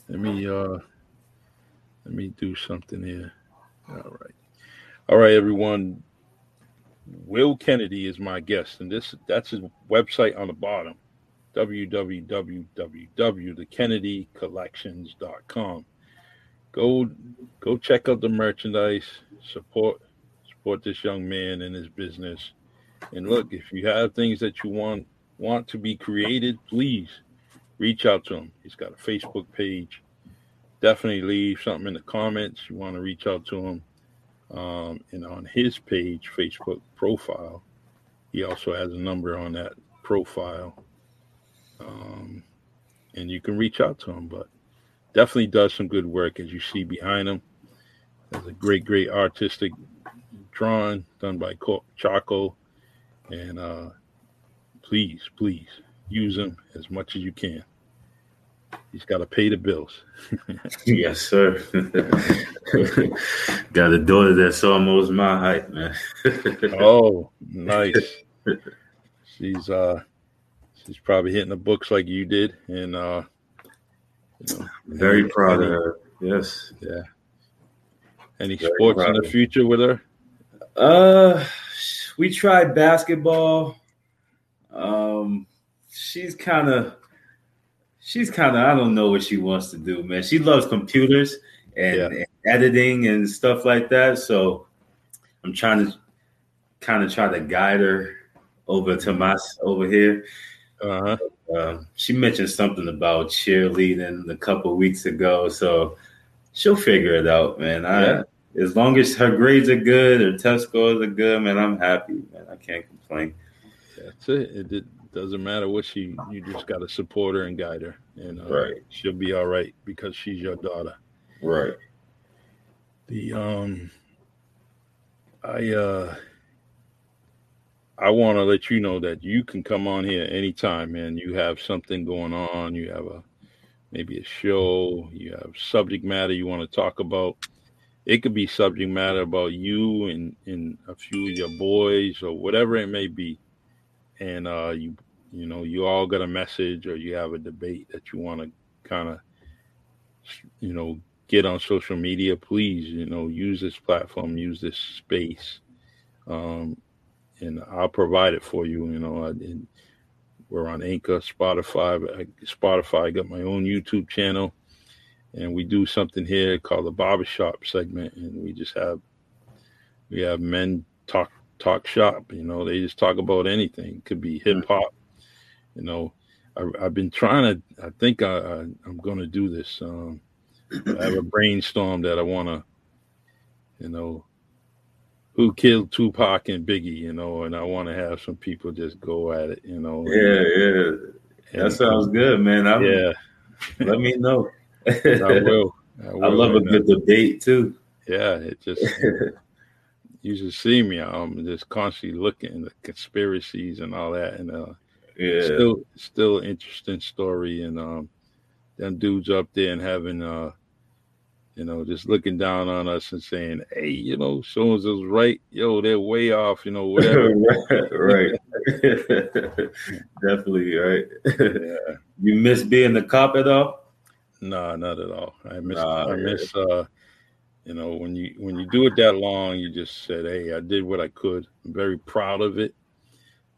let me uh let me do something here. All right. All right, everyone. Will Kennedy is my guest, and this that's his website on the bottom www.thekennedycollections.com go go check out the merchandise, support support this young man and his business. And look, if you have things that you want want to be created, please reach out to him. He's got a Facebook page. Definitely leave something in the comments. You want to reach out to him. Um, and on his page, Facebook profile, he also has a number on that profile. Um, and you can reach out to him. But definitely does some good work as you see behind him. There's a great, great artistic drawing done by Chaco. And uh, please, please use him as much as you can. He's got to pay the bills. <laughs> yes, sir. <laughs> got a daughter that's almost my height, man. <laughs> oh, nice. She's uh she's probably hitting the books like you did, and uh know, Very proud of her. Yes. Yeah. Any Very sports in the future with her? Uh, we tried basketball. Um, she's kind of, she's kind of, I don't know what she wants to do, man. She loves computers and, yeah. and editing and stuff like that. So I'm trying to kind of try to guide her over to my over here. Uh-huh. Uh, she mentioned something about cheerleading a couple weeks ago, so she'll figure it out, man. I, yeah. As long as her grades are good, her test scores are good, man, I'm happy, man. I can't complain. That's it. It, it doesn't matter what she. You just got to support her and guide her, and uh, right. she'll be all right because she's your daughter. Right. The um, I uh I want to let you know that you can come on here anytime, man. You have something going on. You have a maybe a show. You have subject matter you want to talk about. It could be subject matter about you and and a few of your boys or whatever it may be. And uh, you you know you all got a message or you have a debate that you want to kind of you know get on social media. Please, you know, use this platform, use this space. Um, and I'll provide it for you. You know, I, we're on Anchor, Spotify. Spotify I got my own YouTube channel, and we do something here called the barbershop segment, and we just have we have men talk talk shop. You know, they just talk about anything. It could be hip hop. You know, I, have been trying to. I think I, I am going to do this. Um, I have a brainstorm that I want to, you know, who killed Tupac and Biggie, you know, and I want to have some people just go at it, you know. Yeah, yeah. And, that sounds good, man. I'm, yeah. let me know. I will. <laughs> I, will. I love a good debate too. Yeah, it just <laughs> you should see me. I'm just constantly looking at the conspiracies and all that, and uh, yeah, still, still interesting story, and um, them dudes up there and having uh you know, just looking down on us and saying, "Hey, you know, so and so's right. Yo, they're way off. You know, <laughs> whatever." right, definitely right. Yeah. You miss being the cop at all? No, not at all. I miss. Nah, I miss. uh You know, when you when you do it that long, you just said, "Hey, I did what I could." I'm very proud of it.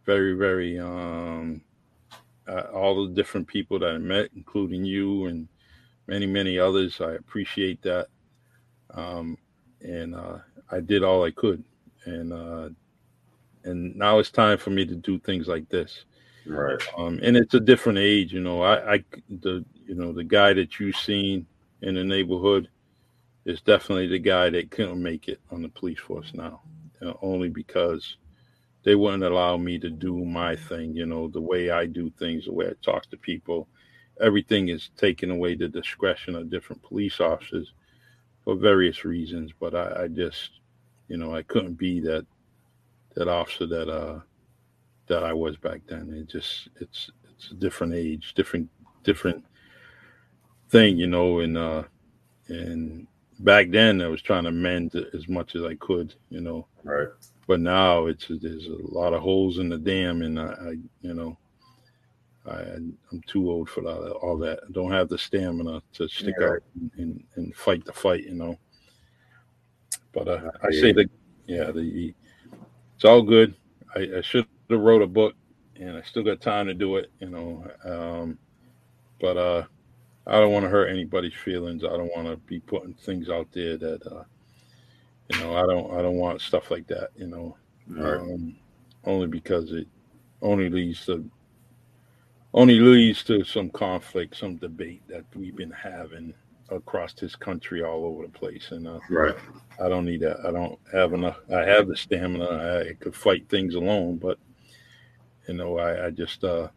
Very, very. um uh, All the different people that I met, including you and many, many others. I appreciate that. Um, and uh, I did all I could. And uh, and now it's time for me to do things like this. Right. Um, and it's a different age, you know. I, I the you know the guy that you've seen in the neighborhood is definitely the guy that couldn't make it on the police force now, know, only because they wouldn't allow me to do my thing, you know, the way I do things, the way I talk to people, everything is taken away the discretion of different police officers for various reasons. But I, I just, you know, I couldn't be that that officer that uh that I was back then. It just it's it's a different age, different different thing, you know, and uh and back then I was trying to mend as much as I could, you know. Right. But now it's there's a lot of holes in the dam and I, I you know I, I'm too old for all that, all that. I don't have the stamina to stick yeah. out and, and, fight the fight, you know. But uh, I say that, yeah, the it's all good. I, I should have wrote a book, and I still got time to do it, you know. Um, but uh, I don't want to hurt anybody's feelings. I don't want to be putting things out there that, uh, you know, I don't I don't want stuff like that, you know. Right. Um, only because it only leads to only leads to some conflict, some debate that we've been having across this country all over the place. And uh, right, I don't need that. I don't have enough. I have the stamina. I could fight things alone, but you know, I, I just uh,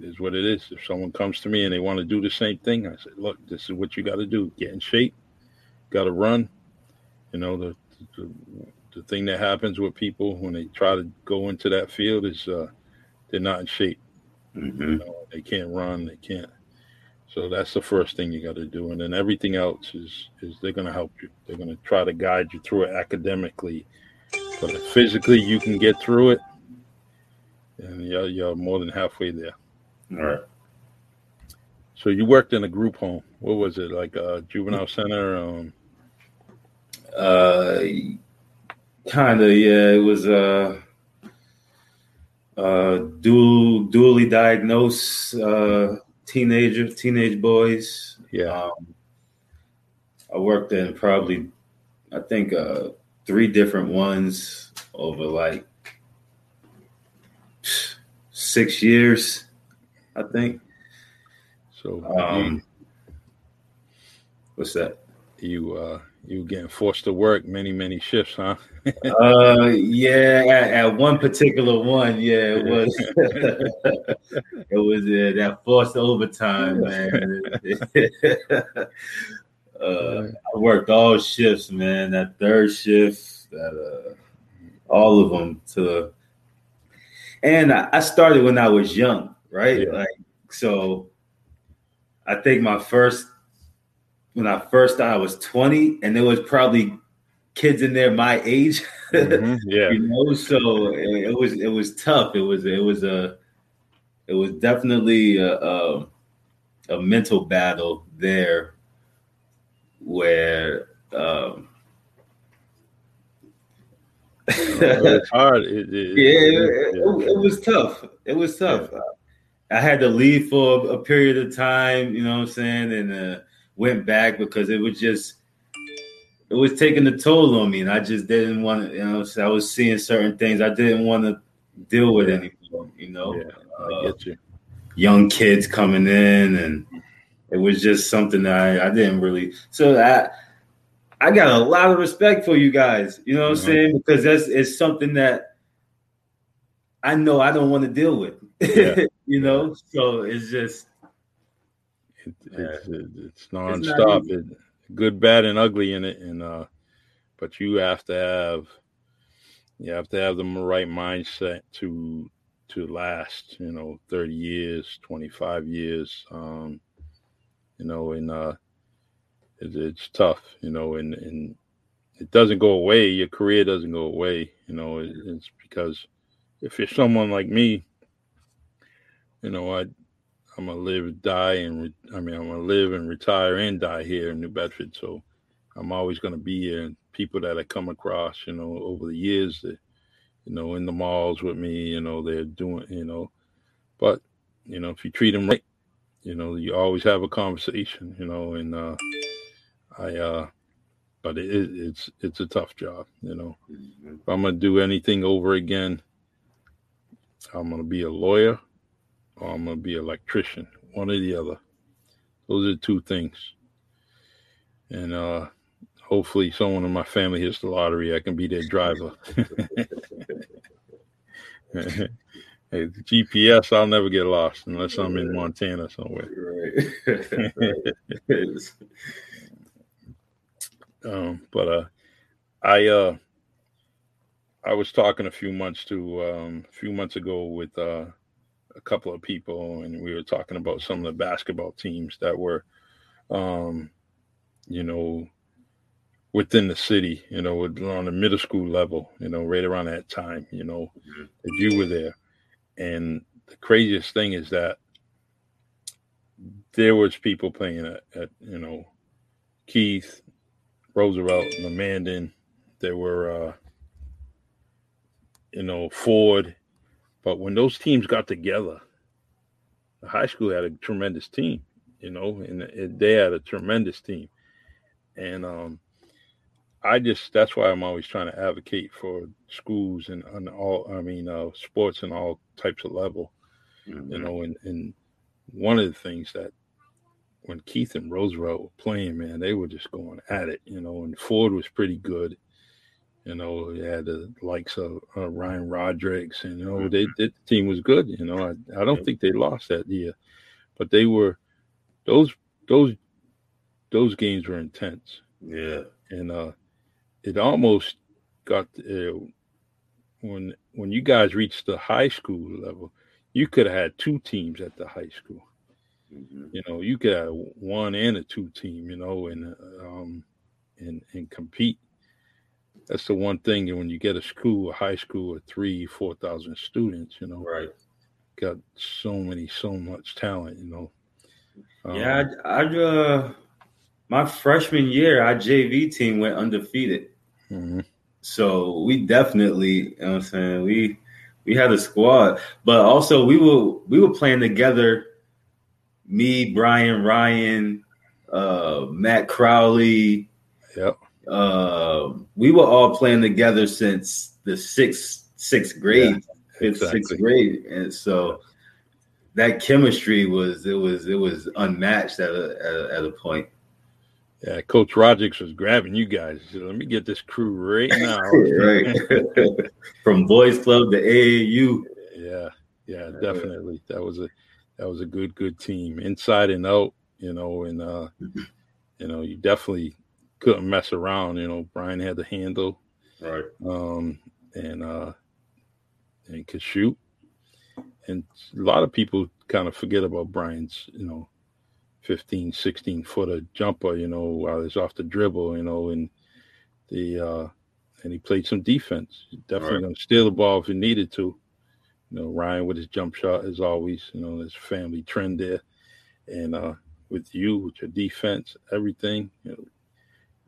it is what it is. If someone comes to me and they want to do the same thing, I say, look, this is what you got to do. Get in shape. Got to run. You know, the, the the thing that happens with people when they try to go into that field is uh, they're not in shape Mm-hmm. You know, they can't run, they can't. So that's the first thing you got to do, and then everything else is is they're going to help you. They're going to try to guide you through it academically, but physically you can get through it, and you're, you're more than halfway there. All right. So you worked in a group home. What was it like? A juvenile center? Um... Uh, kind of. Yeah, it was. Uh uh, dual, dually diagnosed uh, teenager, teenage boys. Yeah. Um, I worked in probably, I think, uh, three different ones over like six years, I think. So, um, what's that? You uh, you getting forced to work many many shifts, huh? <laughs> uh, yeah, at, at, one particular one, yeah, it was. <laughs> it was uh, that forced overtime, man. <laughs> uh, I worked all shifts, man. That third shift, that uh, all of them to. And I started when I was young, right? Yeah. Like so. I think my first when I first started, I was 20, and there was probably kids in there my age. <laughs> Mm-hmm. Yeah, you know, so it, was it was tough. It was it was a it was definitely a, a, a mental battle there, where um, <laughs> it's hard. It, it, <laughs> yeah, it, it, was tough. It was tough. Yeah. I had to leave for a period of time. You know what I'm saying, and uh, went back because it was just it was taking a toll on me, and I just didn't want to. You know, so I was seeing certain things I didn't want to deal with anymore. You know, yeah, I uh, get you. Young kids coming in, and it was just something that I, I didn't really. So I I got a lot of respect for you guys. You know what mm-hmm. I'm saying? Because that's it's something that I know I don't want to deal with. Yeah. <laughs> you know, so it's just it, it's, it's nonstop. It's it, good, bad, and ugly in it, and uh, but you have to have you have to have the right mindset to to last. You know, thirty years, twenty five years. Um, you know, and uh, it, it's tough. You know, and and it doesn't go away. Your career doesn't go away. You know, it, it's because if you're someone like me, you know, I I'm gonna live, die, and re- I mean, I'm gonna live and retire and die here in New Bedford. So I'm always gonna be here. And people that I come across, you know, over the years, that you know, in the malls with me, you know, they're doing, you know, but you know, if you treat them right, you know, you always have a conversation, you know, and uh, I, uh, but it, it's it's a tough job, you know. Mm-hmm. If I'm gonna do anything over again, I'm gonna be a lawyer or I'm gonna be an electrician, one or the other. Those are two things. And uh hopefully someone in my family hits the lottery, I can be their driver. <laughs> hey, GPS, I'll never get lost unless I'm in Montana somewhere. Right. <laughs> um, but uh, I uh, I was talking a few months to um, a few months ago with uh, a couple of people, and we were talking about some of the basketball teams that were, um, you know, within the city, you know, on the middle school level, you know, right around that time, you know, mm-hmm. that you were there. And the craziest thing is that there was people playing at, at you know, Keith, Roosevelt, and Normandin. There were, uh, you know, Ford, but when those teams got together, the high school had a tremendous team, you know, and they had a tremendous team. And um, I just that's why I'm always trying to advocate for schools and, and all I mean uh, sports and all types of level, mm-hmm. you know. And, and one of the things that when Keith and Roosevelt were playing, man, they were just going at it, you know. And Ford was pretty good, you know, they had the likes of uh, Ryan Rodericks, and you know, they, mm-hmm. they, the team was good. You know, I, I don't think they lost that year, but they were those those those games were intense. Yeah, and uh, it almost got uh, when when you guys reached the high school level, you could have had two teams at the high school. Mm-hmm. You know, you could have one and a two team. You know, and um, and and compete that's the one thing when you get a school, a high school with three, four thousand students, you know, right? Got so many, so much talent, you know. Um, yeah, I, I uh, my freshman year, our JV team went undefeated. Mm-hmm. So we definitely, you know what I'm saying, we we had a squad, but also we were we were playing together. Me, Brian, Ryan, uh, Matt Crowley, yep uh, we were all playing together since the sixth sixth grade, yeah, fifth exactly. sixth grade, and so that chemistry was it was it was unmatched at a at a, at a point. Yeah, Coach Rodriguez was grabbing you guys. Said, Let me get this crew right <laughs> now. right. <laughs> From boys club to AAU. Yeah, yeah, definitely. That was a that was a good good team, inside and out. You know, and uh, you know, you definitely couldn't mess around. You know, Brian had the handle. Right. Um, and uh, and could shoot. And a lot of people kind of forget about Brian's, you know, 15, 16 footer jumper, you know, while he's off the dribble, you know, and the uh and he played some defense. Definitely right. gonna steal the ball if he needed to. You know, Ryan with his jump shot as always, you know, his family trend there. And uh with you, with your defense, everything, you know,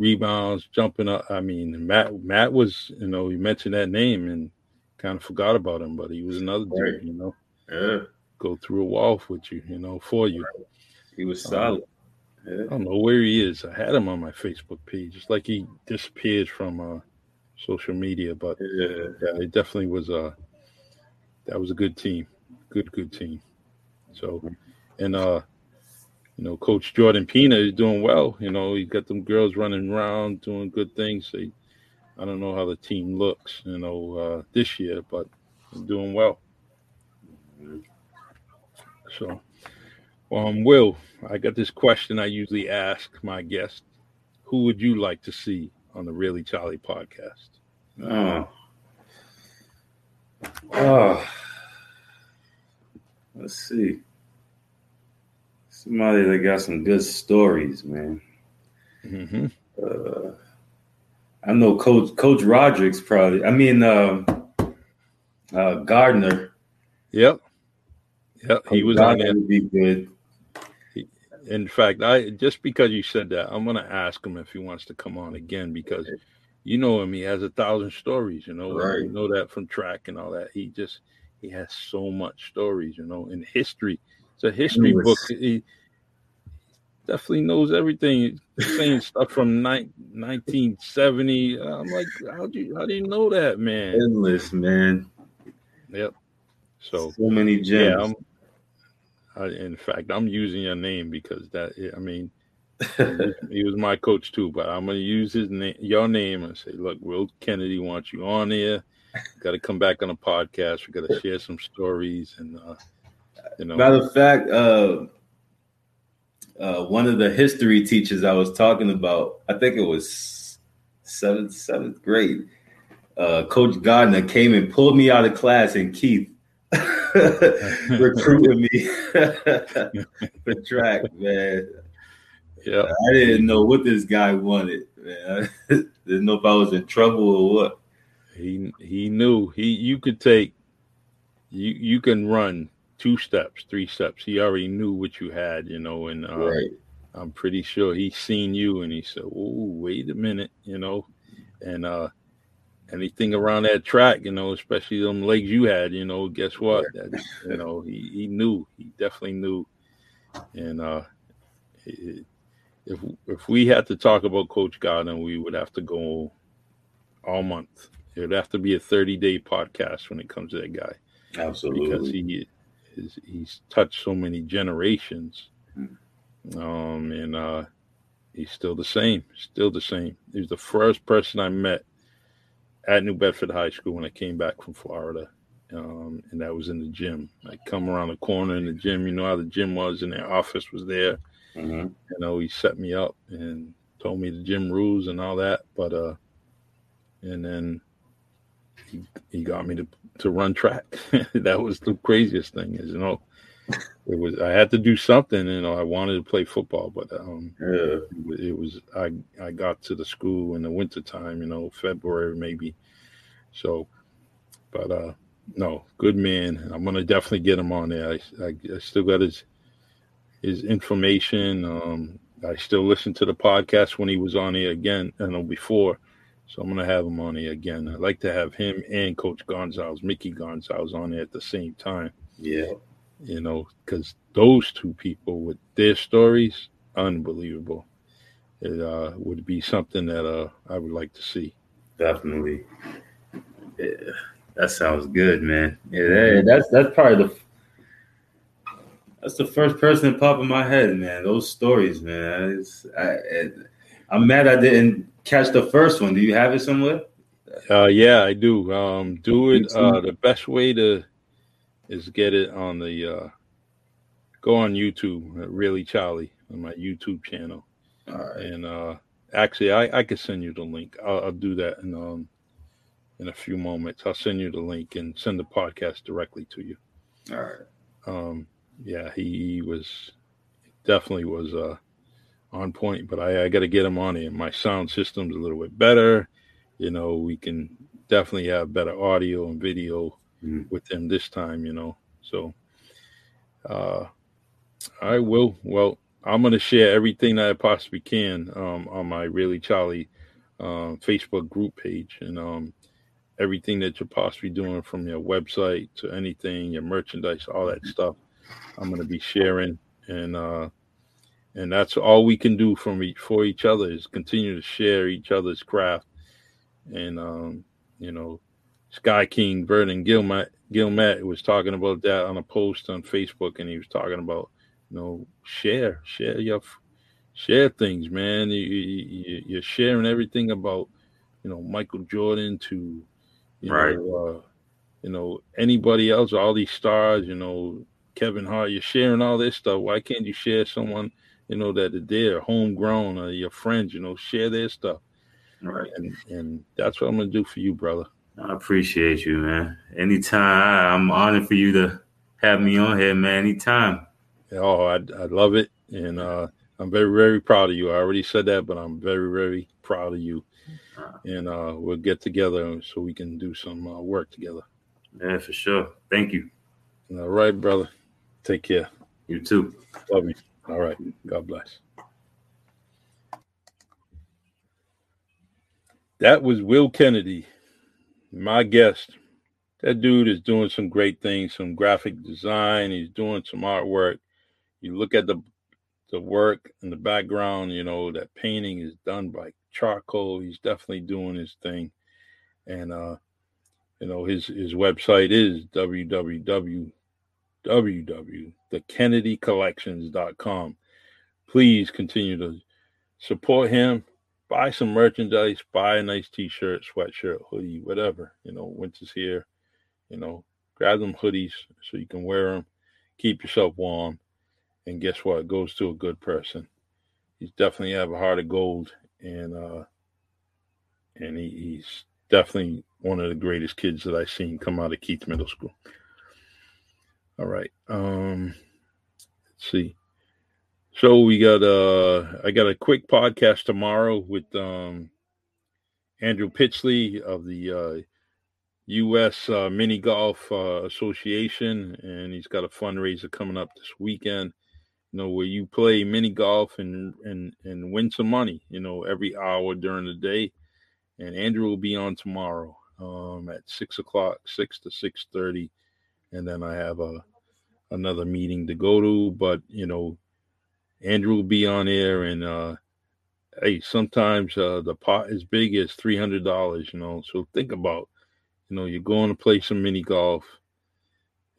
rebounds, jumping up. I mean, Matt Matt was, you know, you mentioned that name and kind of forgot about him, but he was another right. dude, you know. Yeah. Go through a wall with you, you know, for you. He was solid. Um, yeah. I don't know where he is. I had him on my Facebook page. It's like he disappeared from uh, social media, but yeah. yeah, it definitely was a uh, that was a good team, good good team. So, and uh, you know, Coach Jordan Pina is doing well. You know, he's got them girls running around doing good things. They, I don't know how the team looks, you know, uh, this year, but doing well. So, um, Will, I got this question I usually ask my guests: Who would you like to see on the Really Charlie podcast? Oh, oh. let's see. Somebody that got some good stories, man. Mm-hmm. Uh, I know Coach Coach Roderick's probably. I mean, uh, uh, Gardner. Yep. Yep. He was Gardner on there. Would be good. in fact, I just because you said that, I'm gonna ask him if he wants to come on again because you know him. He has a thousand stories. You know, right. you know that from track and all that. He just he has so much stories. You know, in history it's a history book. He definitely knows everything. Saying <laughs> stuff from ni- 1970. I'm like, how do you how do you know that, man? Endless, man. Yep. So so many gems. Yeah, I, in fact, I'm using your name because that. I mean, <laughs> he was my coach too. But I'm gonna use his name, your name, and say, look, Will Kennedy wants you on here. Got to come back on a podcast. We got to share some stories and. uh you know? Matter of fact, uh, uh, one of the history teachers I was talking about, I think it was seventh seventh grade. Uh, Coach Gardner came and pulled me out of class, and Keith <laughs> recruited me <laughs> for track. Man, yeah, I didn't know what this guy wanted. Man, I <laughs> didn't know if I was in trouble or what. He he knew he you could take you you can run two steps, three steps. He already knew what you had, you know, and uh, right. I'm pretty sure he seen you and he said, "Oh, wait a minute," you know, and uh, anything around that track, you know, especially them legs you had, you know, guess what? That, you know, he, he knew, he definitely knew, and uh, if if we had to talk about Coach Gardner, we would have to go all month. It would have to be a 30 day podcast when it comes to that guy. Absolutely. Because he is he's touched so many generations. Um, and uh, he's still the same, still the same. He was the first person I met at New Bedford High School when I came back from Florida. Um, and that was in the gym. I come around the corner in the gym, you know how the gym was, and their office was there. Mm-hmm. You know, he set me up and told me the gym rules and all that. But uh, and then he, he got me to to run track. <laughs> that was the craziest thing, is you know, it was I had to do something. You know, I wanted to play football, but um, yeah. it was I I got to the school in the wintertime, you know, February maybe. So, but uh, no, good man. I'm gonna definitely get him on there. I I, I still got his his information. Um, I still listen to the podcast when he was on here again, you know, before. So I'm gonna have him on here again. I'd like to have him and Coach Gonzalez, Mickey Gonzalez, on there at the same time. Yeah, you know, because those two people with their stories, unbelievable. It uh, would be something that uh, I would like to see. Definitely. Yeah, that sounds good, man. Yeah, that's that's probably the that's the first person that popped in my head, man. Those stories, man. I, I'm mad I didn't catch the first one. Do you have it somewhere? Uh, yeah, I do. Um, do it. Uh, the best way to is get it on the uh, go on YouTube. Uh, really, Charlie on my YouTube channel. All right. And uh, actually, I I could send you the link. I'll, I'll do that and um in a few moments. I'll send you the link and send the podcast directly to you. All right. Um, yeah, he, he was definitely was uh, on point, but I, I got to get him on here. My sound system's a little bit better. You know, we can definitely have better audio and video mm. with him this time. You know, so uh, I will. Well, I'm going to share everything that I possibly can um, on my Really Charlie um, Facebook group page and um, everything that you're possibly doing from your website to anything, your merchandise, all that stuff. I'm going to be sharing and uh, and that's all we can do from each for each other is continue to share each other's craft. And um, you know Sky King Vernon Gilmet Gilmet was talking about that on a post on Facebook and he was talking about you know share share your share things man. You, you, you're sharing everything about you know Michael Jordan to you right. know uh, you know anybody else all these stars you know Kevin Hart you're sharing all this stuff. Why can't you share someone you know, that they're homegrown or your friends, you know, share their stuff. Right. And, and that's what I'm going to do for you, brother. I appreciate you, man. Anytime, I'm honored for you to have me on here, man. Anytime. Oh, I, I love it. And uh, I'm very, very proud of you. I already said that, but I'm very, very proud of you. Uh, and uh, we'll get together so we can do some uh, work together. Yeah, for sure. Thank you. All right, brother. Take care. You too. Love you. All right. God bless. That was Will Kennedy, my guest. That dude is doing some great things, some graphic design. He's doing some artwork. You look at the the work in the background, you know, that painting is done by charcoal. He's definitely doing his thing. And uh, you know, his his website is www www.thekennedycollections.com. Please continue to support him. Buy some merchandise, buy a nice t shirt, sweatshirt, hoodie, whatever. You know, winter's here. You know, grab them hoodies so you can wear them. Keep yourself warm. And guess what? It goes to a good person. He's definitely have a heart of gold. And, uh, and he, he's definitely one of the greatest kids that I've seen come out of Keith Middle School. All right. Um, let's see. So we got uh I got a quick podcast tomorrow with um Andrew Pitchley of the uh US uh, Mini Golf uh, Association and he's got a fundraiser coming up this weekend you know where you play mini golf and and and win some money you know every hour during the day and Andrew will be on tomorrow um at six o'clock six to six thirty and then I have a another meeting to go to. But you know, Andrew will be on air, and uh, hey, sometimes uh, the pot is big as three hundred dollars. You know, so think about, you know, you're going to play some mini golf.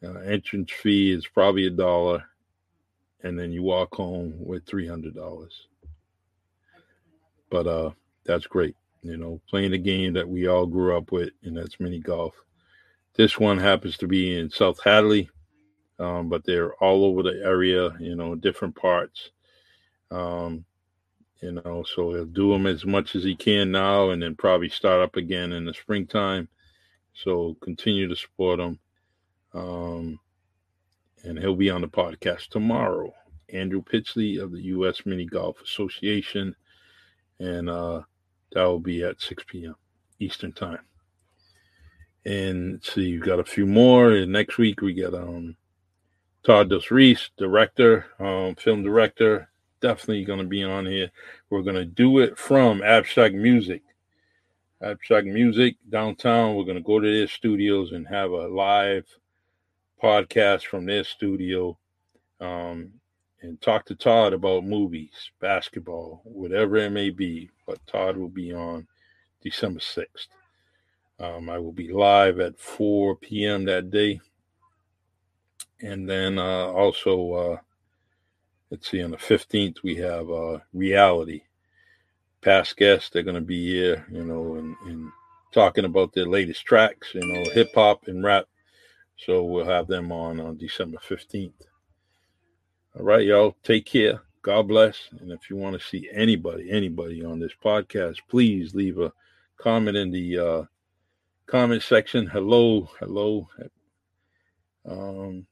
Uh, entrance fee is probably a dollar, and then you walk home with three hundred dollars. But uh, that's great. You know, playing a game that we all grew up with, and that's mini golf. This one happens to be in South Hadley, um, but they're all over the area, you know, different parts. Um, you know, so he'll do them as much as he can now and then probably start up again in the springtime. So continue to support him. Um, and he'll be on the podcast tomorrow. Andrew Pitchley of the U.S. Mini Golf Association. And uh, that will be at 6 p.m. Eastern Time. And see, you've got a few more. And next week we get um Todd Dos Reis, director, um, film director, definitely going to be on here. We're going to do it from Abstract Music. Abstract Music downtown. We're going to go to their studios and have a live podcast from their studio um, and talk to Todd about movies, basketball, whatever it may be. But Todd will be on December 6th. Um, I will be live at 4 p.m. that day. And then uh, also uh, let's see on the 15th we have uh, reality. Past guests they're going to be here you know and, and talking about their latest tracks you know hip hop and rap. So we'll have them on on december 15th all right y'all take care. God bless. And if you want to see anybody anybody on this podcast please leave a comment in the uh comment section. Hello, hello. Um,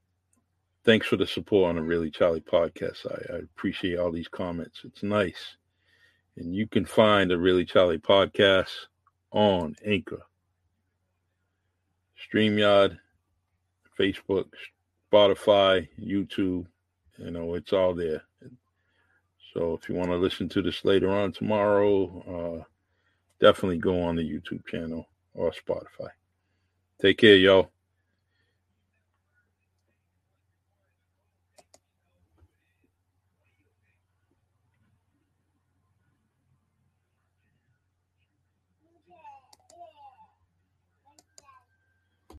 thanks for the support on the Really Charlie podcast. I, I appreciate all these comments. It's nice. And you can find the Really Charlie podcast on Anchor, StreamYard, Facebook, Spotify, YouTube. You know, it's all there. So if you want to listen to this later on tomorrow, uh, definitely go on the YouTube channel or Spotify. Take care, y'all.